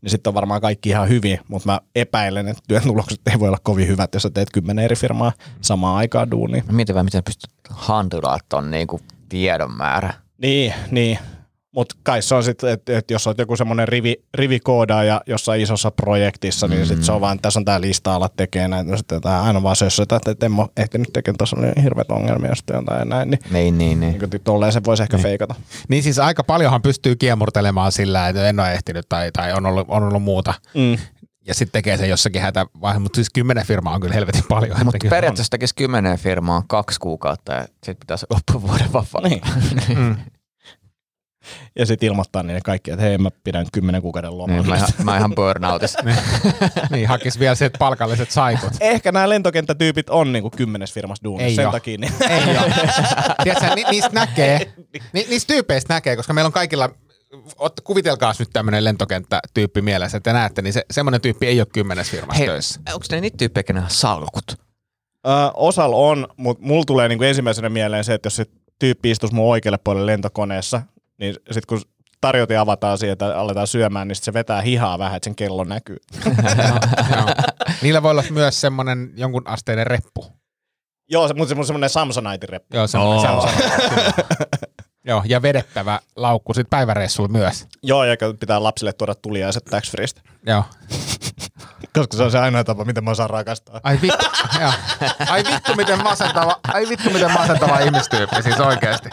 niin sitten on varmaan kaikki ihan hyvin, mutta mä epäilen, että työn tulokset ei voi olla kovin hyvät, jos sä teet kymmenen eri firmaa samaan aikaan duunia. Mä mietin vähän, miten pystyt handlaa ton niinku tiedon määrä. Niin, niin. Mutta kai se on sitten, että et jos olet joku semmoinen rivi, rivikoodaja jossain isossa projektissa, niin sitten se on vaan, tässä on tämä lista ala tekee näin, ja sitten aina vaan sössötä, että en ole ehtinyt tekemään tuossa niin hirveät ongelmia, ja sitten jotain näin, niin, Niin, niin, niin. niin tolleen se voisi ehkä niin. feikata. Niin siis aika paljonhan pystyy kiemurtelemaan sillä, että en ole ehtinyt tai, tai on, ollut, on ollut muuta. Mm. Ja sitten tekee sen jossakin hätävaiheessa, mutta siis kymmenen firmaa on kyllä helvetin paljon. Mutta periaatteessa tekisi kymmenen firmaa kaksi kuukautta ja sitten pitäisi loppuvuoden vapaa. Niin. Ja sitten ilmoittaa niille kaikki, että hei mä pidän kymmenen kuukauden lomaa. Niin, mä, ihan, mä ihan burnoutissa. niin, hakisi vielä se palkalliset saikut. Ehkä nämä lentokenttätyypit on niinku kymmenes firmas duunissa Ei sen oo. takia. Niin. Ei ole. Tiedätkö, ni, niistä näkee, ni, niistä tyypeistä näkee, koska meillä on kaikilla, ot, kuvitelkaa nyt tämmöinen lentokenttätyyppi mielessä, että te näette, niin se, semmoinen tyyppi ei ole kymmenes firmassa Hei, töissä. onko ne niitä tyyppejä, kenellä on salkut? Ö, osalla on, mutta mulla tulee niinku ensimmäisenä mieleen se, että jos se tyyppi istuisi mun oikealle puolelle lentokoneessa, niin sitten kun tarjotin avataan siihen, että aletaan syömään, niin sit se vetää hihaa vähän, että sen kello näkyy. Niillä voi olla myös semmoinen jonkun asteinen reppu. Joo, se, mutta se on semmoinen Samsonite-reppu. Joo, semmoinen. Kyllä. Joo, ja vedettävä laukku sitten päiväreissulla myös. Joo, ja pitää lapsille tuoda tuliaiset tax freestä. Joo. Koska se on se ainoa tapa, miten mä osaan rakastaa. Ai vittu, joo. Ai vittu miten masentava, ai vittu miten masentava ihmistyyppi, siis oikeasti.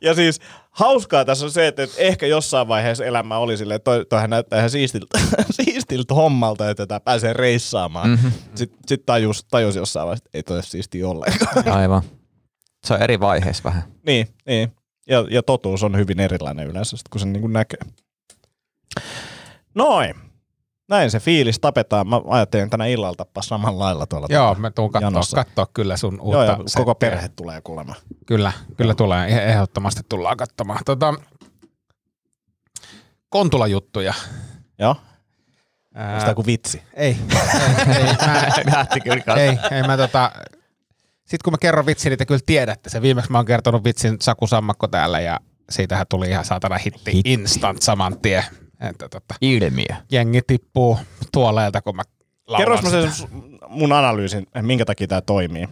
Ja siis hauskaa tässä on se, että, että ehkä jossain vaiheessa elämä oli silleen, että toi, toihan näyttää ihan siistiltä, siistiltä hommalta, että tämä pääsee reissaamaan. Mm-hmm. Sitten sit tajus, tajus jossain vaiheessa, että ei toi ole siistiä ollenkaan. Aivan. Se on eri vaiheessa vähän. niin, niin. Ja, ja totuus on hyvin erilainen yleensä, kun sen niin kuin näkee. Noin. Näin se fiilis tapetaan. Mä ajattelin tänä illalla tappaa samalla lailla tuolla. Joo, mä tuun janossa. kattoo kyllä sun Joo, uutta ja koko settiä. perhe tulee kuulemaan. Kyllä, kyllä tulee. Eh- Ehdottomasti tullaan katsomaan. Tota, Kontula-juttuja. Joo, Ää, sitä kuin vitsi. ei, ei, ei, mä, ei, ei mä tota, sitten kun mä kerron vitsin, niin te kyllä tiedätte se. Viimeksi mä oon kertonut vitsin Saku Sammakko täällä ja siitähän tuli ihan saatana hitti, Hitti. instant saman tie. Että tota, Ilmiö. jengi tippuu tuoleelta, kun mä laulan Kerros mä sen mun analyysin, minkä takia tämä toimii.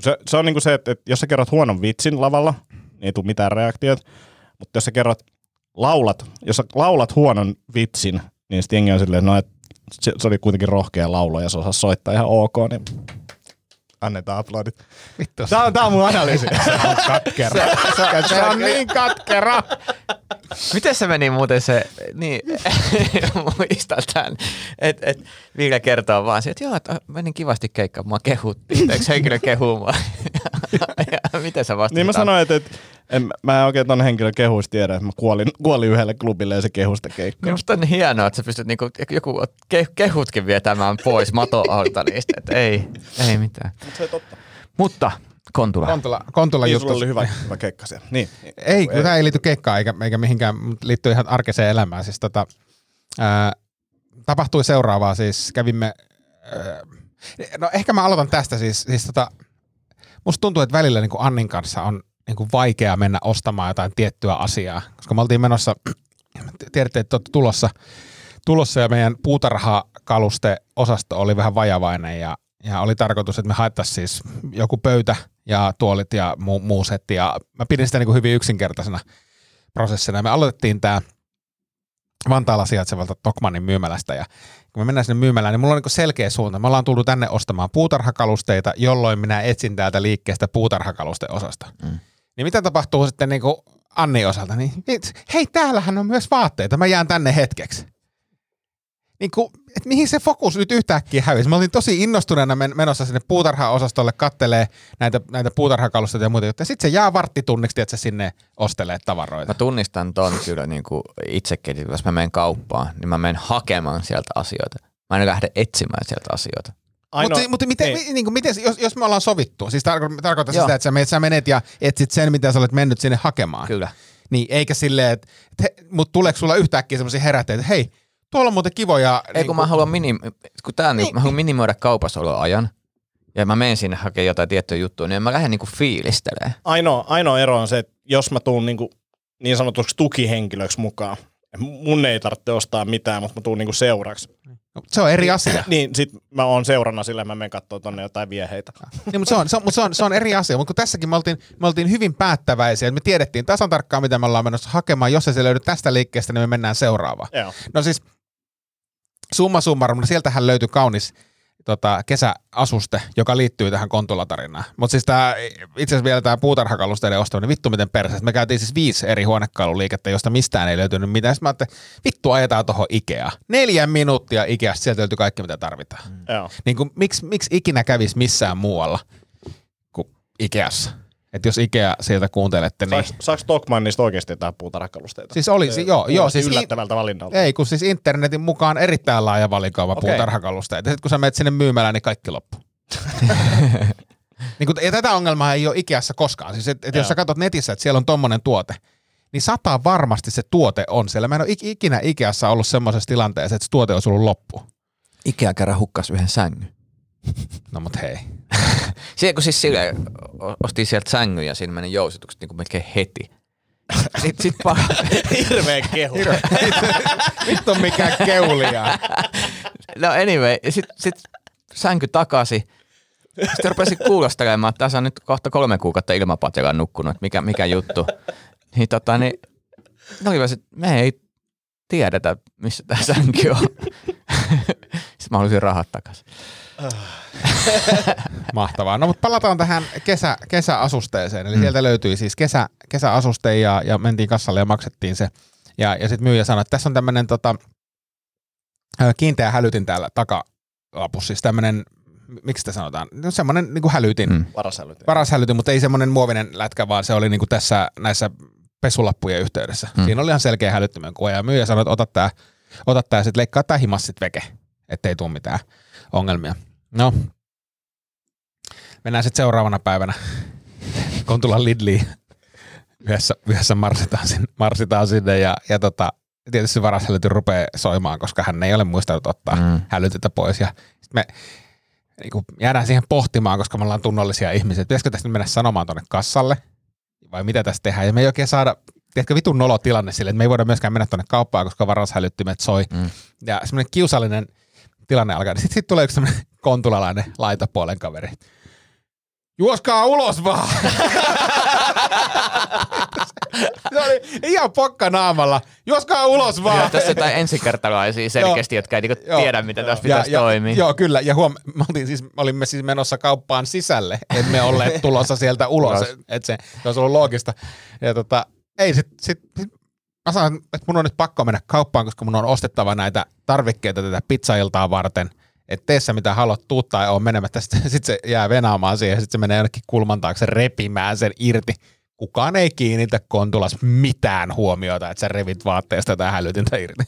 Se, se on niinku se, että, että jos sä kerrot huonon vitsin lavalla, niin ei tule mitään reaktiot. Mutta jos sä kerrot, laulat, jos sä laulat huonon vitsin, niin sitten jengi on silleen, no, että se, se oli kuitenkin rohkea laulo ja se osaa soittaa ihan ok, niin annetaan aplodit. Vittu, Tää on, tää on mun analyysi. katkera. Se, se on niin katkera. Miten se meni muuten se, niin muistan tämän, että et Ville kertoo vaan se, että joo, että menin kivasti keikkaan, mua kehuttiin, eikö henkilö kehuu mua? ja miten sä vastasit? niin mä sanoin, että, että en, mä en oikein ton henkilön kehuista tiedä, että mä kuolin, kuolin yhdelle klubille ja se kehusta keikkaa. Minusta on niin hienoa, että sä pystyt niinku, joku ke, kehutkin vetämään pois mato alta niistä, että ei, ei mitään. Mut se on totta. Mutta Kontula. Kontula, Kontula Niin, juttu. sulla oli hyvä, hyvä keikka siellä. Niin. Ei, kun tämä ei liity keikkaan eikä, eikä mihinkään, mutta liittyy ihan arkiseen elämään. Siis tota, ää, tapahtui seuraavaa, siis kävimme, ää, no ehkä mä aloitan tästä siis, siis tota, musta tuntuu, että välillä niin kuin Annin kanssa on niin kuin vaikea mennä ostamaan jotain tiettyä asiaa, koska me oltiin menossa, tiedätte, että olette tulossa, tulossa ja meidän puutarhakaluste-osasto oli vähän vajavainen ja, ja oli tarkoitus, että me haettaisiin siis joku pöytä ja tuolit ja muu, muu setti ja mä pidin sitä niin kuin hyvin yksinkertaisena prosessina. Me aloitettiin tämä Vantaalla sijaitsevalta Tokmannin myymälästä ja kun me mennään sinne myymälään, niin mulla on niin selkeä suunta. Me ollaan tullut tänne ostamaan puutarhakalusteita, jolloin minä etsin täältä liikkeestä puutarhakalusteosasta. Mm. Niin mitä tapahtuu sitten niin kuin Anni osalta? Niin, hei, täällähän on myös vaatteita, mä jään tänne hetkeksi. Niin kuin, että mihin se fokus nyt yhtäkkiä hävisi? Mä olin tosi innostuneena men- menossa sinne puutarha-osastolle kattelee näitä, näitä puutarhakalusteita ja muita juttuja. Sitten se jää varttitunniksi, että se sinne ostelee tavaroita. Mä tunnistan ton kyllä niin kuin itsekin, jos mä menen kauppaan, niin mä menen hakemaan sieltä asioita. Mä en lähde etsimään sieltä asioita. Mutta mut, miten, niin. niin kuin, miten, jos, jos me ollaan sovittu, siis tarko- tarkoittaa Joo. sitä, että sä menet, sä menet ja etsit sen, mitä sä olet mennyt sinne hakemaan. Kyllä. Niin, eikä silleen, että, että mutta tuleeko sulla yhtäkkiä semmoisia herätteitä, että hei, tuolla on muuten kivoja... Ei niin kun mä haluan, minim, kun tää on, niin. mä haluan minimoida kaupassaoloajan, ja mä menen sinne hakemaan jotain tiettyä juttua, niin mä lähden niinku fiilistelemään. Ainoa, ainoa ero on se, että jos mä tuun niin, niin sanotuksi tukihenkilöksi mukaan, mun ei tarvitse ostaa mitään, mutta mä tuun niinku seuraksi. Se on eri asia. Niin sit mä oon seurana sillä, mä menen katsoa tonne jotain vieheitä. niin, mutta se on, se, on, se, on, se on eri asia, mutta kun tässäkin me oltiin, me oltiin hyvin päättäväisiä, että me tiedettiin tasan tarkkaan, mitä me ollaan menossa hakemaan. Jos ei se löydy tästä liikkeestä, niin me mennään seuraavaan. Joo. No siis summa summarum, no sieltähän löytyi kaunis tota, kesäasuste, joka liittyy tähän Kontula-tarinaan. Mutta siis tää, itse asiassa vielä tämä puutarhakalusteiden ostaminen, vittu miten perseestä. Me käytiin siis viisi eri huonekaluliikettä, josta mistään ei löytynyt mitään. Sitten mä ajattelin, vittu ajetaan tuohon Ikea. Neljä minuuttia Ikeasta, sieltä löytyy kaikki mitä tarvitaan. Mm. Joo. Niin kuin, miksi, miksi ikinä kävisi missään muualla kuin Ikeassa? Että jos Ikea sieltä kuuntelette, niin... Saaks, saaks Tokmannista oikeasti jotain puutarhakalusteita? Siis oli, si- joo, joo, siis yllättävältä valinnalta. ei, kun siis internetin mukaan erittäin laaja valikoima okay. Puutarhakalusteita. Sitten kun sä menet sinne myymälään, niin kaikki loppuu. niin kun, ja tätä ongelmaa ei ole Ikeassa koskaan. Siis et, et jos sä katsot netissä, että siellä on tommonen tuote, niin sata varmasti se tuote on siellä. Mä en ole ik- ikinä Ikeassa ollut semmoisessa tilanteessa, että se tuote olisi ollut loppu. Ikea kerran hukkas yhden sängyn. No mut hei. Siellä kun siis sille ostin sieltä sängyn ja siinä meni jousitukset niin kuin melkein heti. Sitten sit pa- Hirveä kehu. Vittu mikä keulia. no anyway, sitten sit sänky takaisin. Sitten rupesin kuulostelemaan, että tässä on nyt kohta kolme kuukautta ilmapatjalla nukkunut, että mikä, mikä juttu. Niin tota, niin, no oli että me ei tiedetä, missä tämä sänky on. Sitten mä halusin rahat takaisin. Mahtavaa. No mutta palataan tähän kesä, kesäasusteeseen. Eli mm. sieltä löytyi siis kesä, kesäasuste ja, ja mentiin kassalle ja maksettiin se. Ja, ja sitten myyjä sanoi, että tässä on tämmöinen tota, kiinteä hälytin täällä takalapussa. Siis tämmöinen, miksi sitä sanotaan? No semmoinen niin kuin hälytin. Mm. Varasälytin. Paras hälytin, mutta ei semmoinen muovinen lätkä, vaan se oli niin kuin tässä näissä pesulappujen yhteydessä. Mm. Siinä oli ihan selkeä hälyttimen kuva ja myyjä sanoi, että ota tää, ota tää sitten leikkaa tää himas sit veke, ettei tule mitään ongelmia. No, mennään sitten seuraavana päivänä Kontulan Lidliin. Yhdessä, yhdessä marsitaan, sinne, marsitaan sinne ja, ja tota, tietysti varashälytin rupeaa soimaan, koska hän ei ole muistanut ottaa Mm. hälytintä pois. Ja sit me niin kuin jäädään siihen pohtimaan, koska me ollaan tunnollisia ihmisiä. että Pitäisikö tästä mennä sanomaan tuonne kassalle vai mitä tästä tehdään. Ja me ei oikein saada, tiedätkö, vitun nolo tilanne sille, että me ei voida myöskään mennä tuonne kauppaan, koska varashälyttimet soi. Mm. Ja semmoinen kiusallinen tilanne alkaa. Sitten sit tulee yksi semmoinen kontulalainen laitapuolen kaveri. Juoskaa ulos vaan! Se oli ihan pokka naamalla. Juoskaa ulos Ja vaan. tässä jotain ensikertalaisia selkeästi, jotka ei niinku tiedä, miten tässä pitäisi toimia. Joo, kyllä. Ja huom, me, oltiin siis, me olimme siis menossa kauppaan sisälle. Emme olleet tulossa sieltä ulos. Että se, se olisi ollut loogista. Ja tota, ei sit, sit, sit mä sanon, että mun on nyt pakko mennä kauppaan, koska mun on ostettava näitä tarvikkeita tätä pizzailtaa varten. Että tee mitä haluat, tuu tai on menemättä. Sitten sit se jää venaamaan siihen ja sitten se menee jonnekin kulman taakse repimään sen irti. Kukaan ei kiinnitä kontulas mitään huomiota, että sä revit vaatteesta tätä hälytintä irti.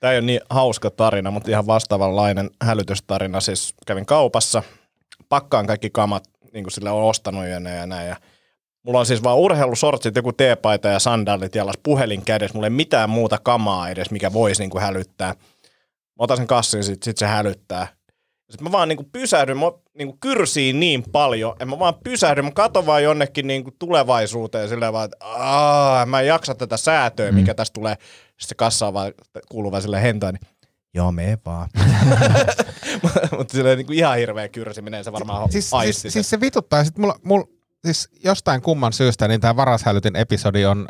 Tämä ei ole niin hauska tarina, mutta ihan vastaavanlainen hälytystarina. Siis kävin kaupassa, pakkaan kaikki kamat, niin kuin sille on ostanut ja näin. Ja mulla on siis vaan urheilusortsit, joku teepaita ja sandaalit jalas, puhelin kädessä. Mulla ei mitään muuta kamaa edes, mikä voisi niin kuin hälyttää. Mä otan sen kassin, sit, sit se hälyttää. Sitten mä vaan niinku pysähdyn, mä niinku kyrsiin niin paljon, että mä vaan pysähdyn, mä katon vaan jonnekin niinku tulevaisuuteen silleen vaan, että aah, mä en jaksa tätä säätöä, mikä tästä tulee. Sitten se kassa on vaan kuuluu vaan silleen hentoon, niin joo, mee vaan. Mutta silleen niinku ihan hirveä kyrsiminen, se varmaan siis, aisti siis, siis se vituttaa. Sitten mulla, mulla, siis jostain kumman syystä niin tämä varashälytin episodi on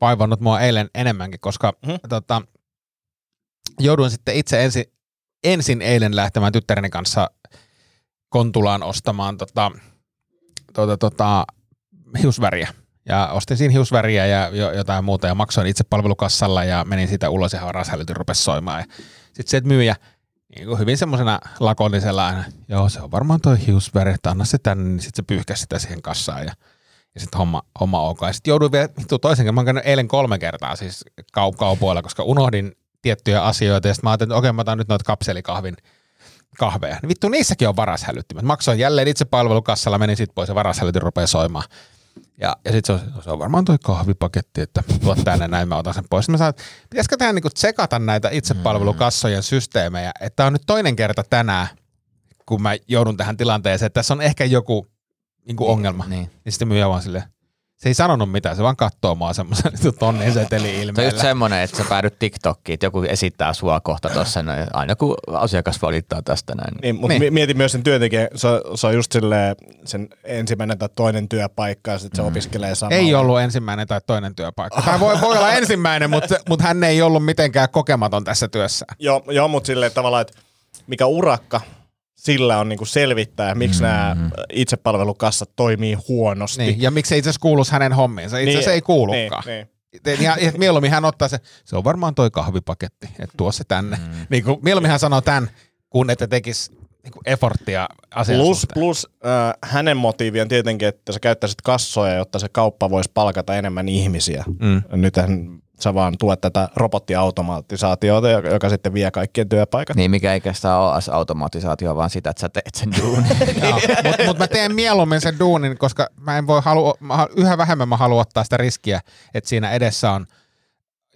vaivannut mua eilen enemmänkin, koska Mhm. mm-hmm. tota, jouduin sitten itse ensin, ensin eilen lähtemään tyttäreni kanssa Kontulaan ostamaan tota, tota, tota, hiusväriä. Ja ostin siinä hiusväriä ja jo, jotain muuta ja maksoin itse palvelukassalla ja menin siitä ulos ja varashälytin rupesi soimaan. Sitten se myyjä niin hyvin semmoisena lakonisella aina, joo se on varmaan toi hiusväri, että anna se tänne, niin sitten se pyyhkäsi sitä siihen kassaan ja, ja sitten homma, homma ok. Ja sitten jouduin vielä vittu toisen kerran, mä oon käynyt eilen kolme kertaa siis kau- kaupoilla, koska unohdin tiettyjä asioita ja sitten mä ajattelin, että okei mä otan nyt noita kapselikahvin kahveja. Niin vittu niissäkin on varashälyttimet. Maksoin jälleen itse palvelukassalla, menin sitten pois ja varashälytin rupeaa soimaan. Ja, ja sitten se, on- se on varmaan toi kahvipaketti, että tuot tänne näin, mä otan sen pois. Mä sanoin, pitäisikö tähän niinku tsekata näitä itsepalvelukassojen systeemejä, että on nyt toinen kerta tänään, kun mä joudun tähän tilanteeseen, että tässä on ehkä joku niinku ongelma. Niin. Niin sitten myyjä vaan silleen, se ei sanonut mitään, se vaan katsoo mua semmoisen niinku tonnin seteli Se on ilmeellä. just semmoinen, että sä päädyt TikTokkiin, että joku esittää sua kohta tuossa, aina kun asiakas valittaa tästä näin. Niin, mutta Niin. niin. mietin myös sen työntekijän, se, on- se on just silleen sen ensimmäinen tai toinen työpaikka ja sitten se opiskelee samalla. Ei ollut ensimmäinen tai toinen työpaikka. Tai voi, voi olla ensimmäinen, mutta, mutta hän ei ollut mitenkään kokematon tässä työssä. Joo, joo mutta silleen tavallaan, että mikä urakka sillä on niinku selvittää, miksi mm-hmm. nämä itsepalvelukassat toimii huonosti. Niin, ja miksi se itse asiassa kuuluisi hänen hommiinsa? Itse asiassa ei kuulukaan. Niin, niin. Niin. Ja, mieluummin hän ottaa se, se on varmaan toi kahvipaketti, että tuo se tänne. Mm. Niin kuin, mieluummin hän sanoo tämän, kun että tekisi niin kuin efforttia asian Plus, suhteen. plus äh, hänen motiivi on tietenkin, että sä käyttäisit kassoja, jotta se kauppa voisi palkata enemmän ihmisiä. Mm. Nythän sä vaan tuet tätä robottiautomatisaatiota, joka, joka sitten vie kaikkien työpaikat. Niin, mikä ei kestä ole automatisaatio, vaan sitä, että sä teet sen duunin. Mutta mut mä teen mieluummin sen duunin, koska mä en voi halua, mä, yhä vähemmän mä haluan ottaa sitä riskiä, että siinä edessä on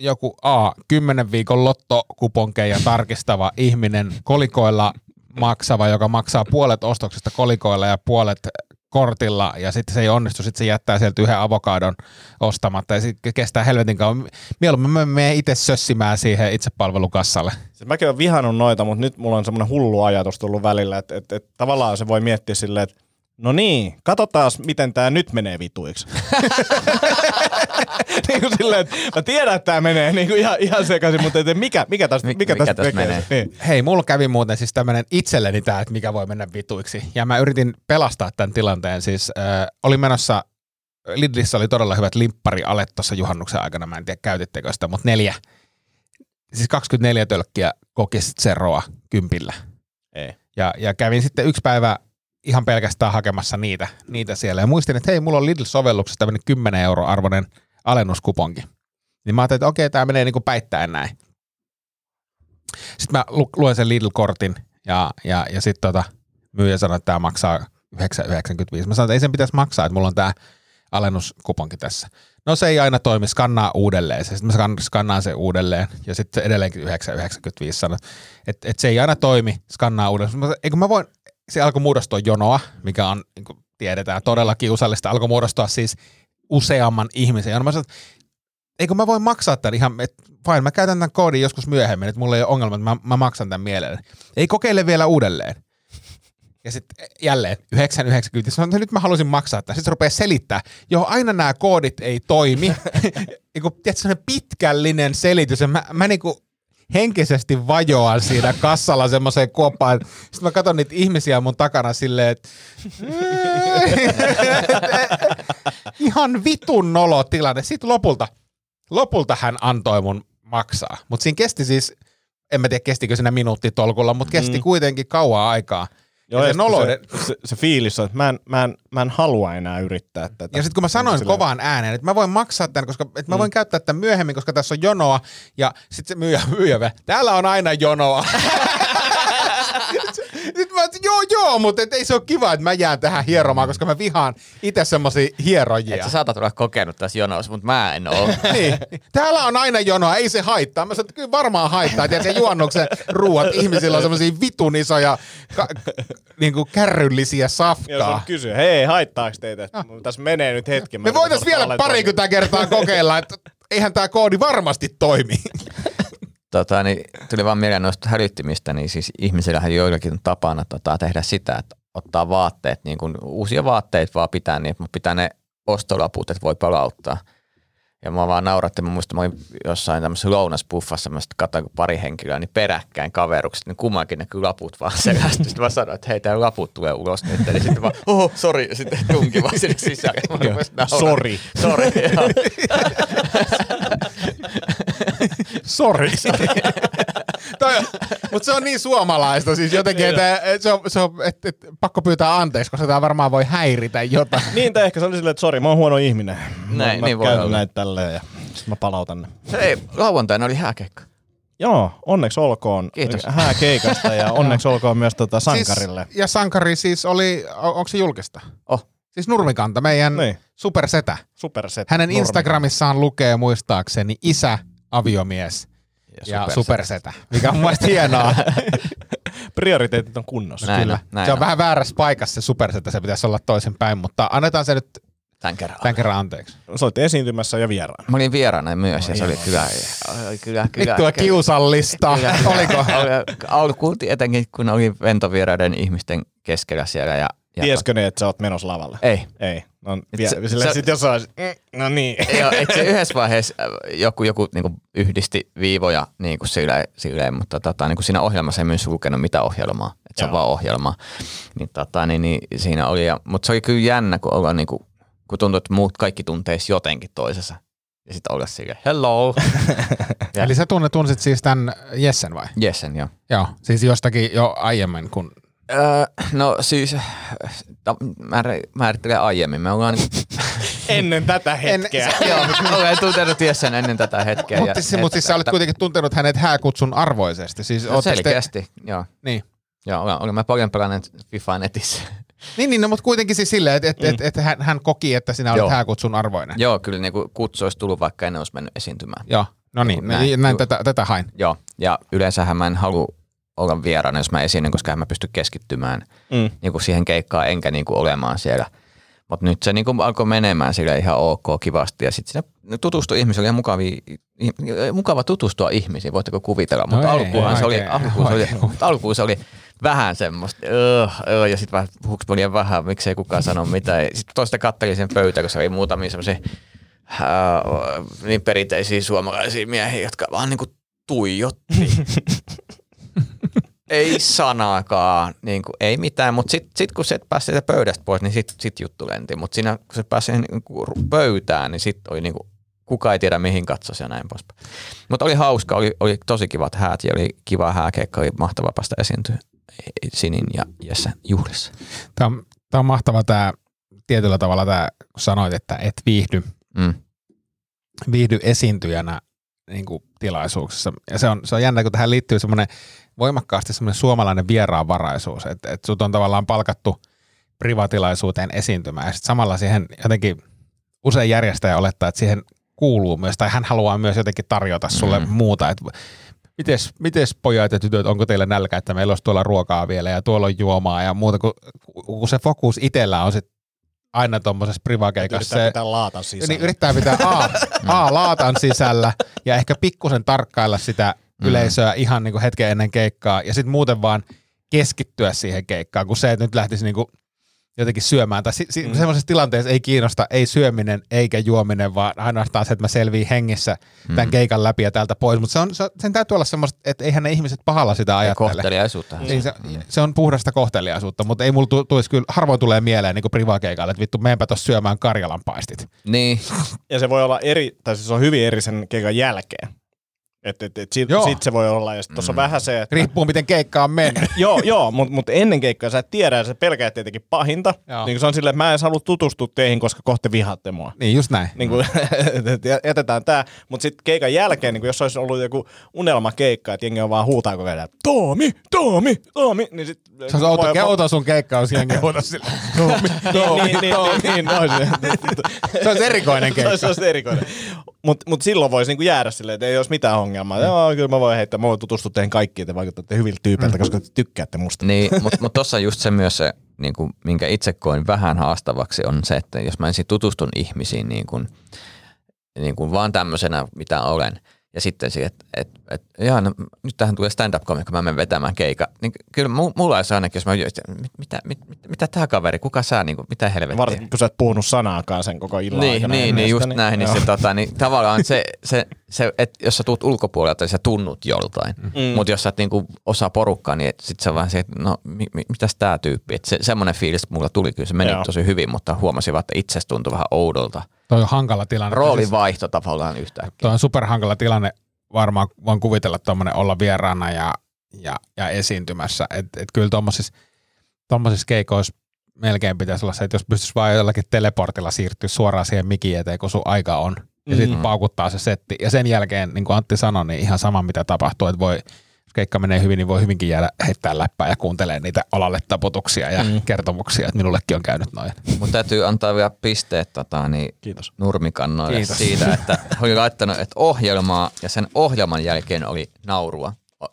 joku A, 10 viikon lottokuponkeja tarkistava ihminen kolikoilla maksava, joka maksaa puolet ostoksesta kolikoilla ja puolet kortilla ja sitten se ei onnistu, sitten se jättää sieltä yhden avokadon ostamatta ja sitten kestää helvetin kauan. Mieluummin mä menen itse sössimään siihen itsepalvelukassalle. Siis mäkin olen vihannut noita, mutta nyt mulla on semmoinen hullu ajatus tullut välillä, että, että, että tavallaan se voi miettiä silleen, että no niin, katsotaan miten tämä nyt menee vituiksi. niin kuin silleen, että mä tiedän, että tämä menee niin kuin ihan, ihan sekaisin, mutta että mikä, mikä tästä, Mik- mikä mikä tästä tästä menee? Niin. Hei, mulla kävi muuten siis tämmönen itselleni tää, että mikä voi mennä vituiksi. Ja mä yritin pelastaa tämän tilanteen. Siis äh, oli menossa, Lidlissä oli todella hyvät limpparialet tuossa juhannuksen aikana. Mä en tiedä, käytittekö sitä, mutta neljä. Siis 24 tölkkiä kokis Zeroa kympillä. Ei. Ja, ja kävin sitten yksi päivä ihan pelkästään hakemassa niitä, niitä siellä. Ja muistin, että hei, mulla on Lidl-sovelluksessa tämmöinen 10 euro arvoinen alennuskuponki. Niin mä ajattelin, että okei, tämä menee niinku päittäin näin. Sitten mä lu- luen sen Lidl-kortin ja, ja, ja sitten tota, myyjä sanoi, että tämä maksaa 9,95. Mä sanoin, että ei sen pitäisi maksaa, että mulla on tämä alennuskuponki tässä. No se ei aina toimi, skannaa uudelleen. Sitten mä skan- skannaan sen uudelleen ja sitten edelleenkin 9,95 sanoi, että, että se ei aina toimi, skannaa uudelleen. Mä Eikö mä voin, se alkoi muodostua jonoa, mikä on, niin kuin tiedetään, todella kiusallista. Alkoi muodostua siis useamman ihmisen jono. Mä sanoin, eikö mä voin maksaa tämän ihan, että fine, mä käytän tämän koodin joskus myöhemmin, että mulla ei ole ongelma, että mä, mä maksan tämän mielelläni. Ei kokeile vielä uudelleen. Ja sitten jälleen 9,90. Sanoin, että nyt mä haluaisin maksaa tämän. Sitten se rupeaa selittää. Joo, aina nämä koodit ei toimi. niinku, tiedätkö, sellainen pitkällinen selitys. Ja mä, mä niinku henkisesti vajoan siinä kassalla semmoiseen kuoppaan. Sitten mä katson niitä ihmisiä mun takana silleen, että ihan vitun nolo tilanne. Sitten lopulta, lopulta hän antoi mun maksaa. Mutta siinä kesti siis, en mä tiedä kestikö siinä minuuttitolkulla, mutta kesti mm. kuitenkin kauan aikaa. Joo, ja se nolouden, se, se, se, fiilis on, että mä en, mä, en, mä en halua enää yrittää tätä. Ja sitten kun mä sanoin Silleen- kovaan ääneen, että mä voin maksaa tämän, koska että mä voin käyttää tämän myöhemmin, koska tässä on jonoa. Ja sitten se myyjä, myyjä vielä, täällä on aina jonoa. Että joo joo, mutta et ei se ole kiva, että mä jään tähän hieromaan, koska mä vihaan itse semmosia hierojia. Et sä saatat olla kokenut tässä jonossa, mutta mä en oo. niin. Täällä on aina jonoa, ei se haittaa. Mä sanoin, että kyllä varmaan haittaa. Ja se juonnuksen ruuat, ihmisillä on semmosia vitun isoja ka- niinku kärryllisiä Ja se safkaa. on kysyä, hei, haittaako teitä? No. Tässä menee nyt hetki. Me voitais vielä parikymmentä kertaa kokeilla, että eihän tämä koodi varmasti toimi. Tota, niin tuli vaan mieleen noista hälyttimistä, niin siis ihmisillähän joillakin on tapana tota, tehdä sitä, että ottaa vaatteet, niin kuin uusia vaatteita vaan pitää, niin mutta pitää ne ostolaput, että voi palauttaa. Ja mä vaan nauratti, mä muistan, mä olin jossain tämmöisessä lounaspuffassa, mä sitten katsoin kun pari henkilöä, niin peräkkäin kaverukset, niin kummankin kyllä laput vaan selästyi. Sitten mä sanoin, että hei, tää laput tulee ulos nyt. Niin sitten vaan, oho, sori, sitten tunki vaan sinne sisään. Sori. Sori, joo. Sori. Mutta se on niin suomalaista siis jotenkin, että et se on, se on et, et, pakko pyytää anteeksi, koska tämä varmaan voi häiritä jotain. Niin, tai ehkä se oli silleen, että sori, mä oon huono ihminen. Näin, mä, niin mä voi olla. näitä tälleen ja sit mä palautan ne. Ei, lauantaina oli hääkeikka. Joo, onneksi olkoon Kiitos. hääkeikasta ja onneksi olkoon myös tota sankarille. Siis, ja Sankari siis oli, on- onko se julkista? Oh. Siis Nurmikanta, meidän Niin. supersetä. Superset. Hänen Nurmi. Instagramissaan lukee muistaakseni isä, aviomies ja, ja supersetä, mikä on mun mielestä hienoa. Prioriteetit on kunnossa. Näin Kyllä. on, näin se on on. vähän väärässä paikassa se supersetä, se pitäisi olla toisinpäin, mutta annetaan se nyt Tämän kerran. tämän kerran anteeksi. Sä olitte esiintymässä ja vieraan. Mä olin vieraana myös ja se oli kyllä, kyllä, kyllä, Vittua kiusallista. kyllä, Oliko? Oli- Alkuun etenkin, kun oli ventovieraiden ihmisten keskellä siellä. Ja, ja Tiesikö ne, että sä oot menossa lavalle? Ei. Ei. No, Et vie, se- sit jos olisi, mm, no niin. Joo, eikö se yhdessä vaiheessa äh, joku, joku niin yhdisti viivoja niin kuin silleen, silleen, mutta tota, niin kuin siinä ohjelmassa ei myös lukenut mitä ohjelmaa, että se on vaan ohjelma. Niin, tota, niin, niin, siinä oli, ja, mutta se oli kyllä jännä, kun, olla, niin kuin, kun tuntui, että muut kaikki tunteisi jotenkin toisessa. Ja sitten olla silleen, hello. Ja- Eli sä tunnet, tunsit siis tämän Jessen vai? Jessen, joo. Joo, siis jostakin jo aiemmin, kun... Öö, no siis, ta- määr- määrittelee aiemmin. Me ollaan niin, Ennen tätä hetkeä. joo, olen tuntenut Jessen ennen tätä hetkeä. Mutta siis, mut siis sä olet kuitenkin tuntenut hänet hääkutsun arvoisesti. Siis te- Selkeästi, joo. Niin. Joo, olen, olen mä paljon pelannut FIFA netissä. Niin, niin no, mutta kuitenkin siis silleen, että et, et, et hän, hän koki, että sinä olet Joo. hääkutsun arvoinen. Joo, kyllä niin kutsu olisi tullut, vaikka en olisi mennyt esiintymään. Joo, no niin, Näin. näin, näin Joo. tätä, tätä hain. Joo, ja yleensähän mä en halua olla vieraana, jos mä esiinnyn, koska en mä pysty keskittymään Mm. niin kuin siihen keikkaan, enkä niin kuin olemaan siellä. Mutta nyt se niin kuin alkoi menemään sille ihan ok, kivasti. Ja sitten siinä tutustui ihmisiä, oli ihan mukavia, mukava tutustua ihmisiin, voitteko kuvitella. No Mutta ei, alkuunhan se oli, alkuun se oli, alkuun se oli vähän semmoista, öö, öö, ja sitten vähän puhuks vähän, miksei kukaan sano mitään. Sitten toista kattelin sen pöytä, kun se oli muutamia semmoisia ää, niin perinteisiä suomalaisia miehiä, jotka vaan niinku tuijotti. ei sanaakaan, niin kuin, ei mitään, mutta sitten sit kun se pääsi sieltä pöydästä pois, niin sitten sit juttu lenti. Mutta siinä kun se pääsi niin kuin pöytään, niin sitten oli niin kuin, kuka ei tiedä mihin katsoisi ja näin poispäin. Mutta oli hauska, oli, oli tosi kivat häät ja oli kiva hääkeikka, oli mahtavaa päästä esiintyä Sinin ja Jessen juhlissa. Tämä on, tämä on mahtava tämä tietyllä tavalla tämä, kun sanoit, että et viihdy, Mm. viihdy esiintyjänä niin kuin tilaisuuksissa. Ja se on, se on jännä, kun tähän liittyy semmoinen voimakkaasti semmoinen suomalainen vieraanvaraisuus, että, että sut on tavallaan palkattu privatilaisuuteen esiintymään ja sitten samalla siihen jotenkin usein järjestäjä olettaa, että siihen kuuluu myös, tai hän haluaa myös jotenkin tarjota sulle Mm. muuta, että mites, mites pojat ja tytöt, onko teillä nälkä, että meillä olisi tuolla ruokaa vielä ja tuolla on juomaa ja muuta, kun, kun se fokus itsellä on sit aina tuommoisessa privakeikassa. Yrittää pitää laatan sisällä. niin yrittää pitää A, A laatan sisällä ja ehkä pikkusen tarkkailla sitä Mm. yleisöä ihan niin kuin hetken ennen keikkaa ja sitten muuten vaan keskittyä siihen keikkaan, kuin se, että nyt lähtisi niinku jotenkin syömään. Tai si- si- mm. semmoisessa tilanteessa ei kiinnosta ei syöminen eikä juominen, vaan ainoastaan se, että mä selviin hengissä tämän Mm. keikan läpi ja täältä pois. Mutta se on, se, sen täytyy olla semmoista, että eihän ne ihmiset pahalla sitä Ja ajattele. kohteliaisuutta. Niin se, se, on puhdasta kohteliaisuutta, mutta ei mulla tu- tulisi kyllä, harvoin tulee mieleen niin privakeikalle, että vittu, meenpä tuossa syömään Karjalan paistit. Niin, Ja se voi olla eri, tai siis se on hyvin eri sen keikan jälkeen. Että et, et sit, Joo. sit se voi olla, ja tuossa on vähän se, että... Riippuu, miten keikka on mennyt. joo, joo mutta mut ennen keikkaa sä et tiedä, ja sä pelkäät tietenkin pahinta. Joo. Niin se on silleen, että mä en halua tutustua teihin, koska kohta vihaatte mua. niin, just näin. Niin kuin, että jätetään tää. Mutta sitten keikan jälkeen, niin kuin jos olisi ollut joku unelmakeikka, että jengi on vaan huutaa koko ajan, Toomi, Toomi, Toomi, niin sit... Se on outo, outo sun keikka, jos jengi huutaa sille. Toomi, Toomi, niin, niin, Toomi. niin, niin, olisi. Se olisi erikoinen Se olisi, keikka. se olisi erikoinen. Mutta mut silloin voisi niinku jäädä silleen, että ei olisi mitään ongelmaa. Joo, kyllä mä voin heittää, mä voin tutustua teihin kaikkiin, te vaikutatte hyviltä tyypeiltä, koska te tykkäätte musta. niin mutta mut tuossa just se myös se, niin kuin, minkä itse koin vähän haastavaksi, on se, että jos mä ensin tutustun ihmisiin niin kuin, niin kuin vaan tämmöisenä, mitä olen, ja sitten siihen, että et, et, jaa, no, nyt tähän tulee stand-up komikko, mä menen vetämään keika. Niin kyllä mu- mulla olisi ainakin, jos mä että mit, mitä, mit, mit, mitä tämä kaveri, kuka sä, niin kuin, mitä helvettiä. Varsinkin, kun sä et puhunut sanaakaan sen koko illan Niin, aikana. niin, niin, just näin. Niin, se, tota, niin, tavallaan se, se, se että jos sä tuut ulkopuolelta, niin sä tunnut joltain. Mm. Mutta jos sä et niinku osaa porukkaa, niin sit sä vaan se, että no mi, mi, mitäs tää tyyppi. Et se, semmoinen fiilis mulla tuli kyllä, se meni Joo. tosi hyvin, mutta huomasin vaan, että itse tuntui vähän oudolta. Toi on hankala tilanne. Roolin vaihto tavallaan yhtäkkiä. Toi on superhankala tilanne. Varmaan voin kuvitella tuommoinen olla vieraana ja, ja, ja esiintymässä. Että et kyllä tuommoisissa tommosissa keikoissa melkein pitäisi olla se, että jos pystyisi vaan jollakin teleportilla siirtyä suoraan siihen mikin eteen, kun sun aika on. Ja sitten Mm. paukuttaa se setti. Ja sen jälkeen, niin kuin Antti sanoi, niin ihan sama mitä tapahtuu, että voi, jos keikka menee hyvin, niin voi hyvinkin jäädä heittää läppää ja kuuntelee niitä olalle taputuksia ja mm. kertomuksia, että minullekin on käynyt noin. Mutta täytyy antaa vielä pisteet tota, niin Kiitos. nurmikannoille Kiitos. siitä, että oli laittanut että ohjelmaa ja sen ohjelman jälkeen oli naurua.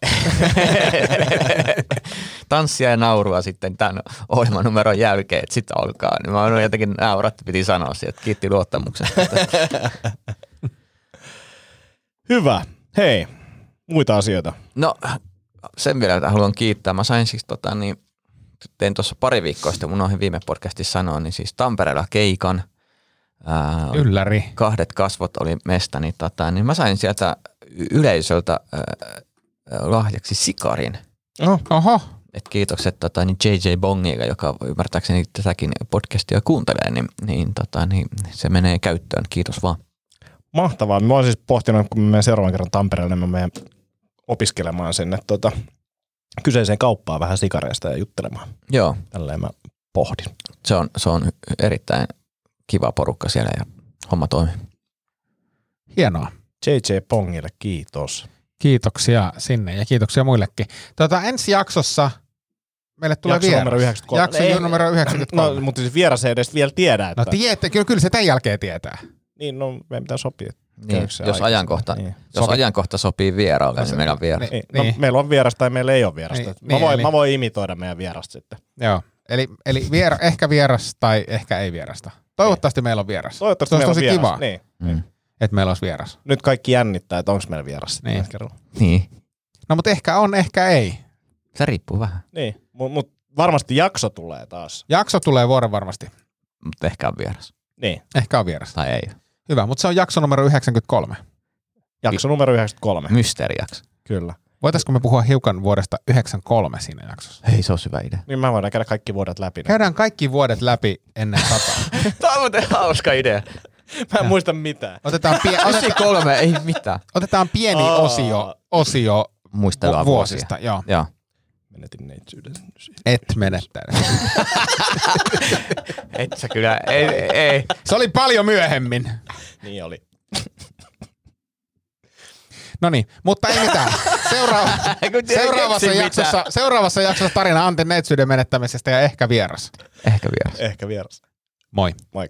Tanssia ja naurua sitten tämän ohjelman numeron jälkeen, että sitten alkaa. Niin mä olin jotenkin naurat, piti sanoa siitä, että kiitti luottamuksesta. Hyvä. Hei, muita asioita. No sen vielä, että haluan kiittää. Mä sain siis tota niin, tein tuossa pari viikkoa sitten, mun ohi viime podcastissa sanoa, niin siis Tampereella keikan. Ää, Ylläri. kahdet kasvot oli mesta, niin, tota, niin mä sain sieltä yleisöltä ää, ää, lahjaksi sikarin. Oh. Oho, Et kiitokset tota, niin JJ Bongille, joka ymmärtääkseni tätäkin podcastia kuuntelee, niin, niin, tota, niin se menee käyttöön. Kiitos vaan. Mahtavaa. Mä oon siis pohtinut, kun mä menen seuraavan kerran Tampereelle, niin mä menen opiskelemaan sinne tota, kyseiseen kauppaan vähän sikareista ja juttelemaan. Joo, Tälleen mä pohdin. se on, se on erittäin kiva porukka siellä ja homma toimii. hienoa. JJ Pongille kiitos. Kiitoksia sinne ja kiitoksia muillekin. Tota, ensi jaksossa meille tulee Jakso vieras. numero 93. Jakso Ei, numero 93. No, mutta siis vieras ei edes vielä tiedä, että... No tiedätte, kyllä, kyllä se tämän jälkeen tietää. niin, no meidän pitää sopia. Niin, jos aikaisemmin? ajankohta, Niin. jos Sovi- ajankohta sopii vieraalle, niin meillä on vieras. Niin, Niin. niin. No, meillä on vieras tai meillä ei ole vierasta. Niin, mä, niin, voin, eli- mä voin imitoida meidän vierasta sitten. Joo. Eli, eli vier, ehkä vieras tai ehkä ei vierasta. Toivottavasti meillä on vieras. Toivottavasti Se on tosi vieras. kiva, Niin. Mm. Että meillä olisi vieras. Nyt kaikki jännittää, että onko meillä vieras Niin. kerralla. Niin, No mutta ehkä on, ehkä ei. se riippuu vähän, Niin, mutta mut varmasti jakso tulee taas. Jakso tulee vuoden varmasti. mutta ehkä on vieras. Niin, Ehkä on vieras. Tai ei. Hyvä, mutta se on jakso numero 93. jakso numero 93. Mysteerijakso. Kyllä. Voitaisiko me puhua hiukan vuodesta 93 siinä jaksossa? Hei, se on hyvä idea. Niin mä voidaan käydä kaikki vuodet läpi. Käydään kaikki vuodet läpi ennen sataa. Tämä on muuten hauska idea. Mä en muista mitään. Otetaan, pie- otetaan, 93, ei mitään. otetaan pieni Aa. osio, osio Muistellaan vu- vuosista. Joo. Joo. Menetin neitsyyden. Et menettänyt. Et sä kyllä, ei, ei. Se oli paljon myöhemmin. Niin oli. No niin, mutta ei mitään. Seuraava, seuraavassa, jaksossa, seuraavassa jaksossa tarina Antin neitsyyden menettämisestä ja ehkä vieras. Ehkä vieras. Ehkä vieras. Moi. Moi.